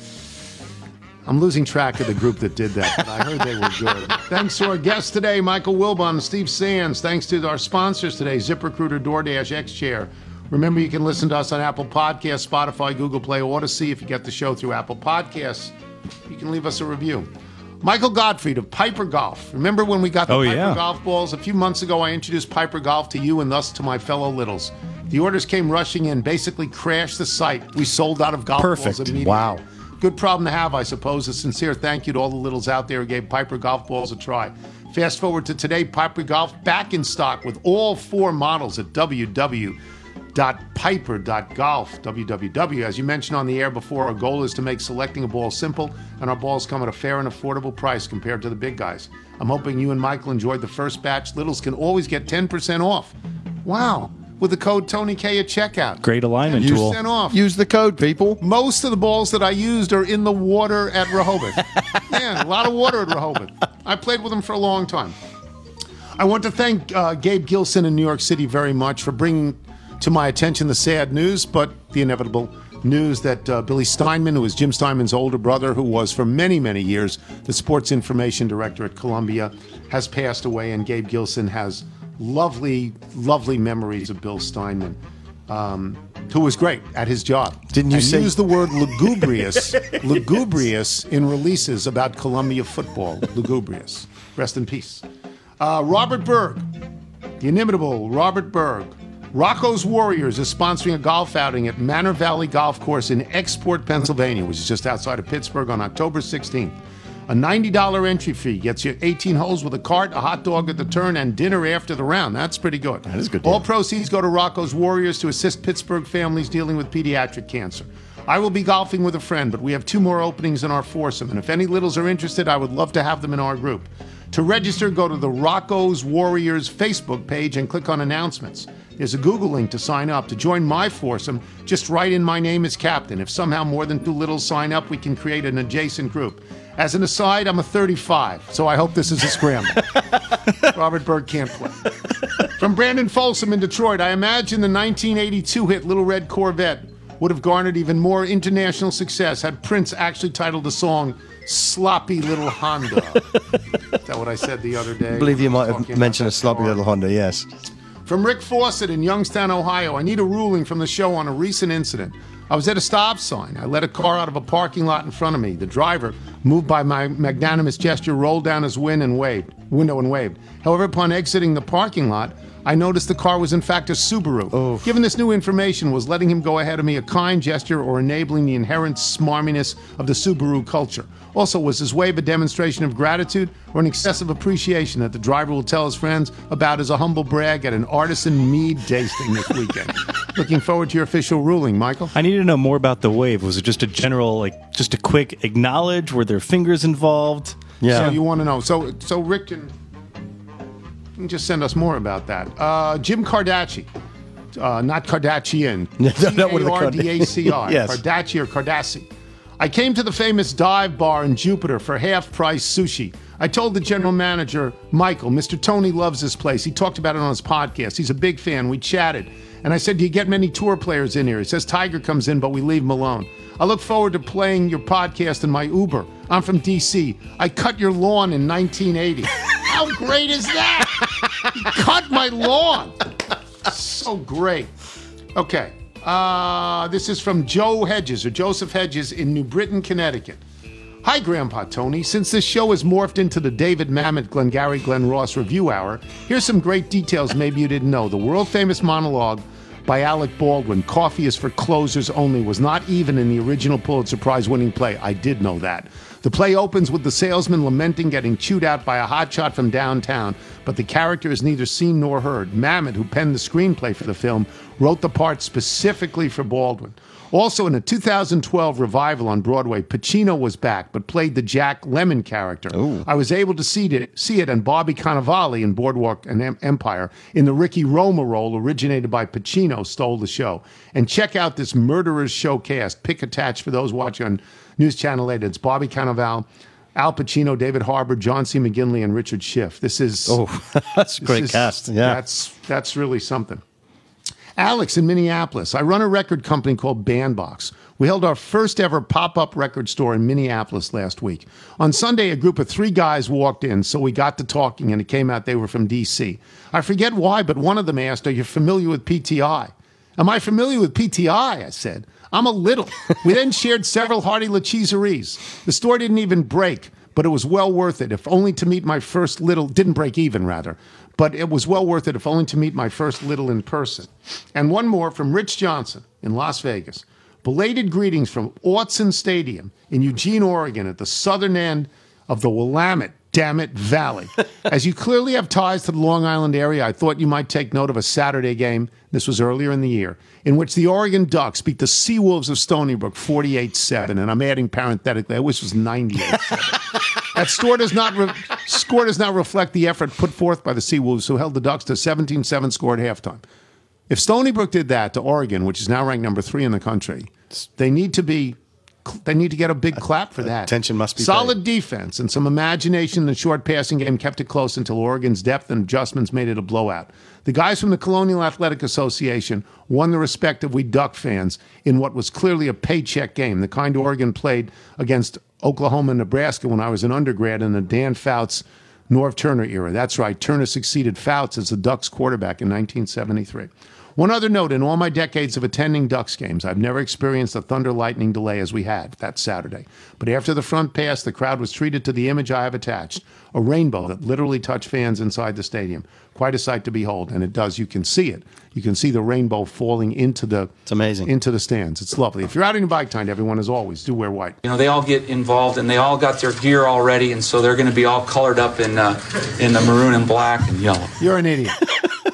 I'm losing track of the group that did that, but I heard they were good. Thanks to our guests today, Michael Wilbon Steve Sands. Thanks to our sponsors today, ZipRecruiter, DoorDash, XChair. Remember, you can listen to us on Apple Podcasts, Spotify, Google Play, or Audacy. If you get the show through Apple Podcasts, you can leave us a review. Michael Gottfried of Piper Golf. Remember when we got the Oh, Piper yeah. golf balls? A few months ago, I introduced Piper Golf to you and thus to my fellow littles. The orders came rushing in, basically crashed the site. We sold out of golf Perfect. balls immediately. Wow. Good problem to have, I suppose. A sincere thank you to all the littles out there who gave Piper golf balls a try. Fast forward to today, Piper Golf back in stock with all four models at Piper.golf, www. As you mentioned on the air before, our goal is to make selecting a ball simple, and our balls come at a fair and affordable price compared to the big guys. I'm hoping you and Michael enjoyed the first batch. Littles can always get 10% off. Wow. With the code Tony K at checkout. Great alignment 10% tool. off. Use the code, people. Most of the balls that I used are in the water at Rehoboth. Man, a lot of water at Rehoboth. I played with them for a long time. I want to thank uh, Gabe Gilson in New York City very much for bringing to my attention the sad news, but the inevitable news that uh, Billy Steinman, who is Jim Steinman's older brother, who was for many, many years the sports information director at Columbia, has passed away, and Gabe Gilson has lovely, lovely memories of Bill Steinman. Um, who was great at his job. Didn't you and say- used the word lugubrious, lugubrious in releases about Columbia football? Lugubrious. Rest in peace. Uh, Robert Berg, the inimitable Robert Berg. Rocco's Warriors is sponsoring a golf outing at Manor Valley Golf Course in Export, Pennsylvania, which is just outside of Pittsburgh on October 16th. A $90 entry fee gets you 18 holes with a cart, a hot dog at the turn, and dinner after the round. That's pretty good. That is good All proceeds go to Rocco's Warriors to assist Pittsburgh families dealing with pediatric cancer. I will be golfing with a friend, but we have two more openings in our foursome, and if any littles are interested, I would love to have them in our group. To register, go to the Rocco's Warriors Facebook page and click on announcements. There's a Google link to sign up. To join my foursome, just write in my name as captain. If somehow more than two littles sign up, we can create an adjacent group. As an aside, I'm a 35, so I hope this is a scramble. Robert Berg can't play. From Brandon Folsom in Detroit, I imagine the 1982 hit Little Red Corvette would have garnered even more international success had Prince actually titled the song Sloppy Little Honda. is that what I said the other day? I believe you might have mentioned a sloppy little Honda, yes. From Rick Fawcett in Youngstown, Ohio, I need a ruling from the show on a recent incident. I was at a stop sign. I let a car out of a parking lot in front of me. The driver, moved by my magnanimous gesture, rolled down his win and waved, window and waved. However, upon exiting the parking lot, I noticed the car was in fact a Subaru. Given this new information, was letting him go ahead of me a kind gesture or enabling the inherent smarminess of the Subaru culture? Also, was his wave a demonstration of gratitude or an excessive appreciation that the driver will tell his friends about as a humble brag at an artisan mead tasting this weekend? Looking forward to your official ruling, Michael. I need to know more about the wave. Was it just a general, like, just a quick acknowledge? Were there fingers involved? Yeah. So you want to know? So so Rick can, can just send us more about that. Uh, Jim Cardaci, uh, not Kardashian. No, not with the Card- C-A-R-D-A-C-I. Yes. Cardaci or Cardassi. I came to the famous dive bar in Jupiter for half price sushi. I told the general manager, Michael, Mr. Tony loves this place. He talked about it on his podcast. He's a big fan. We chatted. And I said, Do you get many tour players in here? He says, Tiger comes in, but we leave him alone. I look forward to playing your podcast in my Uber. I'm from DC. I cut your lawn in 1980. How great is that? He cut my lawn. So great. Okay. Uh, this is from Joe Hedges or Joseph Hedges in New Britain, Connecticut. Hi, Grandpa Tony. Since this show has morphed into the David Mamet, Glengarry, Glen Ross review hour, here's some great details maybe you didn't know. The world famous monologue by Alec Baldwin, Coffee is for Closers Only, was not even in the original Pulitzer Prize winning play. I did know that. The play opens with the salesman lamenting getting chewed out by a hotshot from downtown, but the character is neither seen nor heard. Mamet, who penned the screenplay for the film, wrote the part specifically for Baldwin. Also, in a 2012 revival on Broadway, Pacino was back, but played the Jack Lemmon character. I was able to see it, see it, and Bobby Cannavale in Boardwalk and Em- Empire in the Ricky Roma role, originated by Pacino, stole the show. And check out this Murderers Show cast. Pick attached for those watching on News Channel 8. It's Bobby Cannavale, Al Pacino, David Harbour, John C. McGinley, and Richard Schiff. This is Oh, that's a great is- cast. Yeah. That's that's really something. Alex in Minneapolis. I run a record company called Bandbox. We held our first ever pop up record store in Minneapolis last week. On Sunday, a group of three guys walked in, so we got to talking, and it came out they were from D.C. I forget why, but one of them asked, Are you familiar with PTI? Am I familiar with PTI? I said. I'm a little. We then shared several hearty lacheseries. The store didn't even break, but it was well worth it, if only to meet my first little, didn't break even rather, but it was well worth it, if only to meet my first little in person. And one more from Rich Johnson in Las Vegas. Belated greetings from Autzen Stadium in Eugene, Oregon, at the southern end of the Willamette damn it, Valley. As you clearly have ties to the Long Island area, I thought you might take note of a Saturday game, this was earlier in the year, in which the Oregon Ducks beat the Seawolves of Stony Brook 48 7. And I'm adding parenthetically, I wish it was 98 7. That score does, not re- score does not reflect the effort put forth by the Seawolves, who held the Ducks to 17 7 score at halftime. If Stony Brook did that to Oregon, which is now ranked number three in the country, they need to be. They need to get a big clap for that. Attention must be solid defense and some imagination in the short passing game kept it close until Oregon's depth and adjustments made it a blowout. The guys from the Colonial Athletic Association won the respect of we Duck fans in what was clearly a paycheck game, the kind Oregon played against Oklahoma and Nebraska when I was an undergrad in the Dan Fouts Norv Turner era. That's right, Turner succeeded Fouts as the Ducks quarterback in 1973. One other note in all my decades of attending Ducks games, I've never experienced a thunder lightning delay as we had that Saturday. But after the front pass, the crowd was treated to the image I have attached a rainbow that literally touched fans inside the stadium. Quite a sight to behold, and it does. You can see it. You can see the rainbow falling into the It's amazing. into the stands. It's lovely. If you're out in bike time, everyone, as always, do wear white. You know, they all get involved and they all got their gear already, and so they're going to be all colored up in uh, in the maroon and black and yellow. You're an idiot.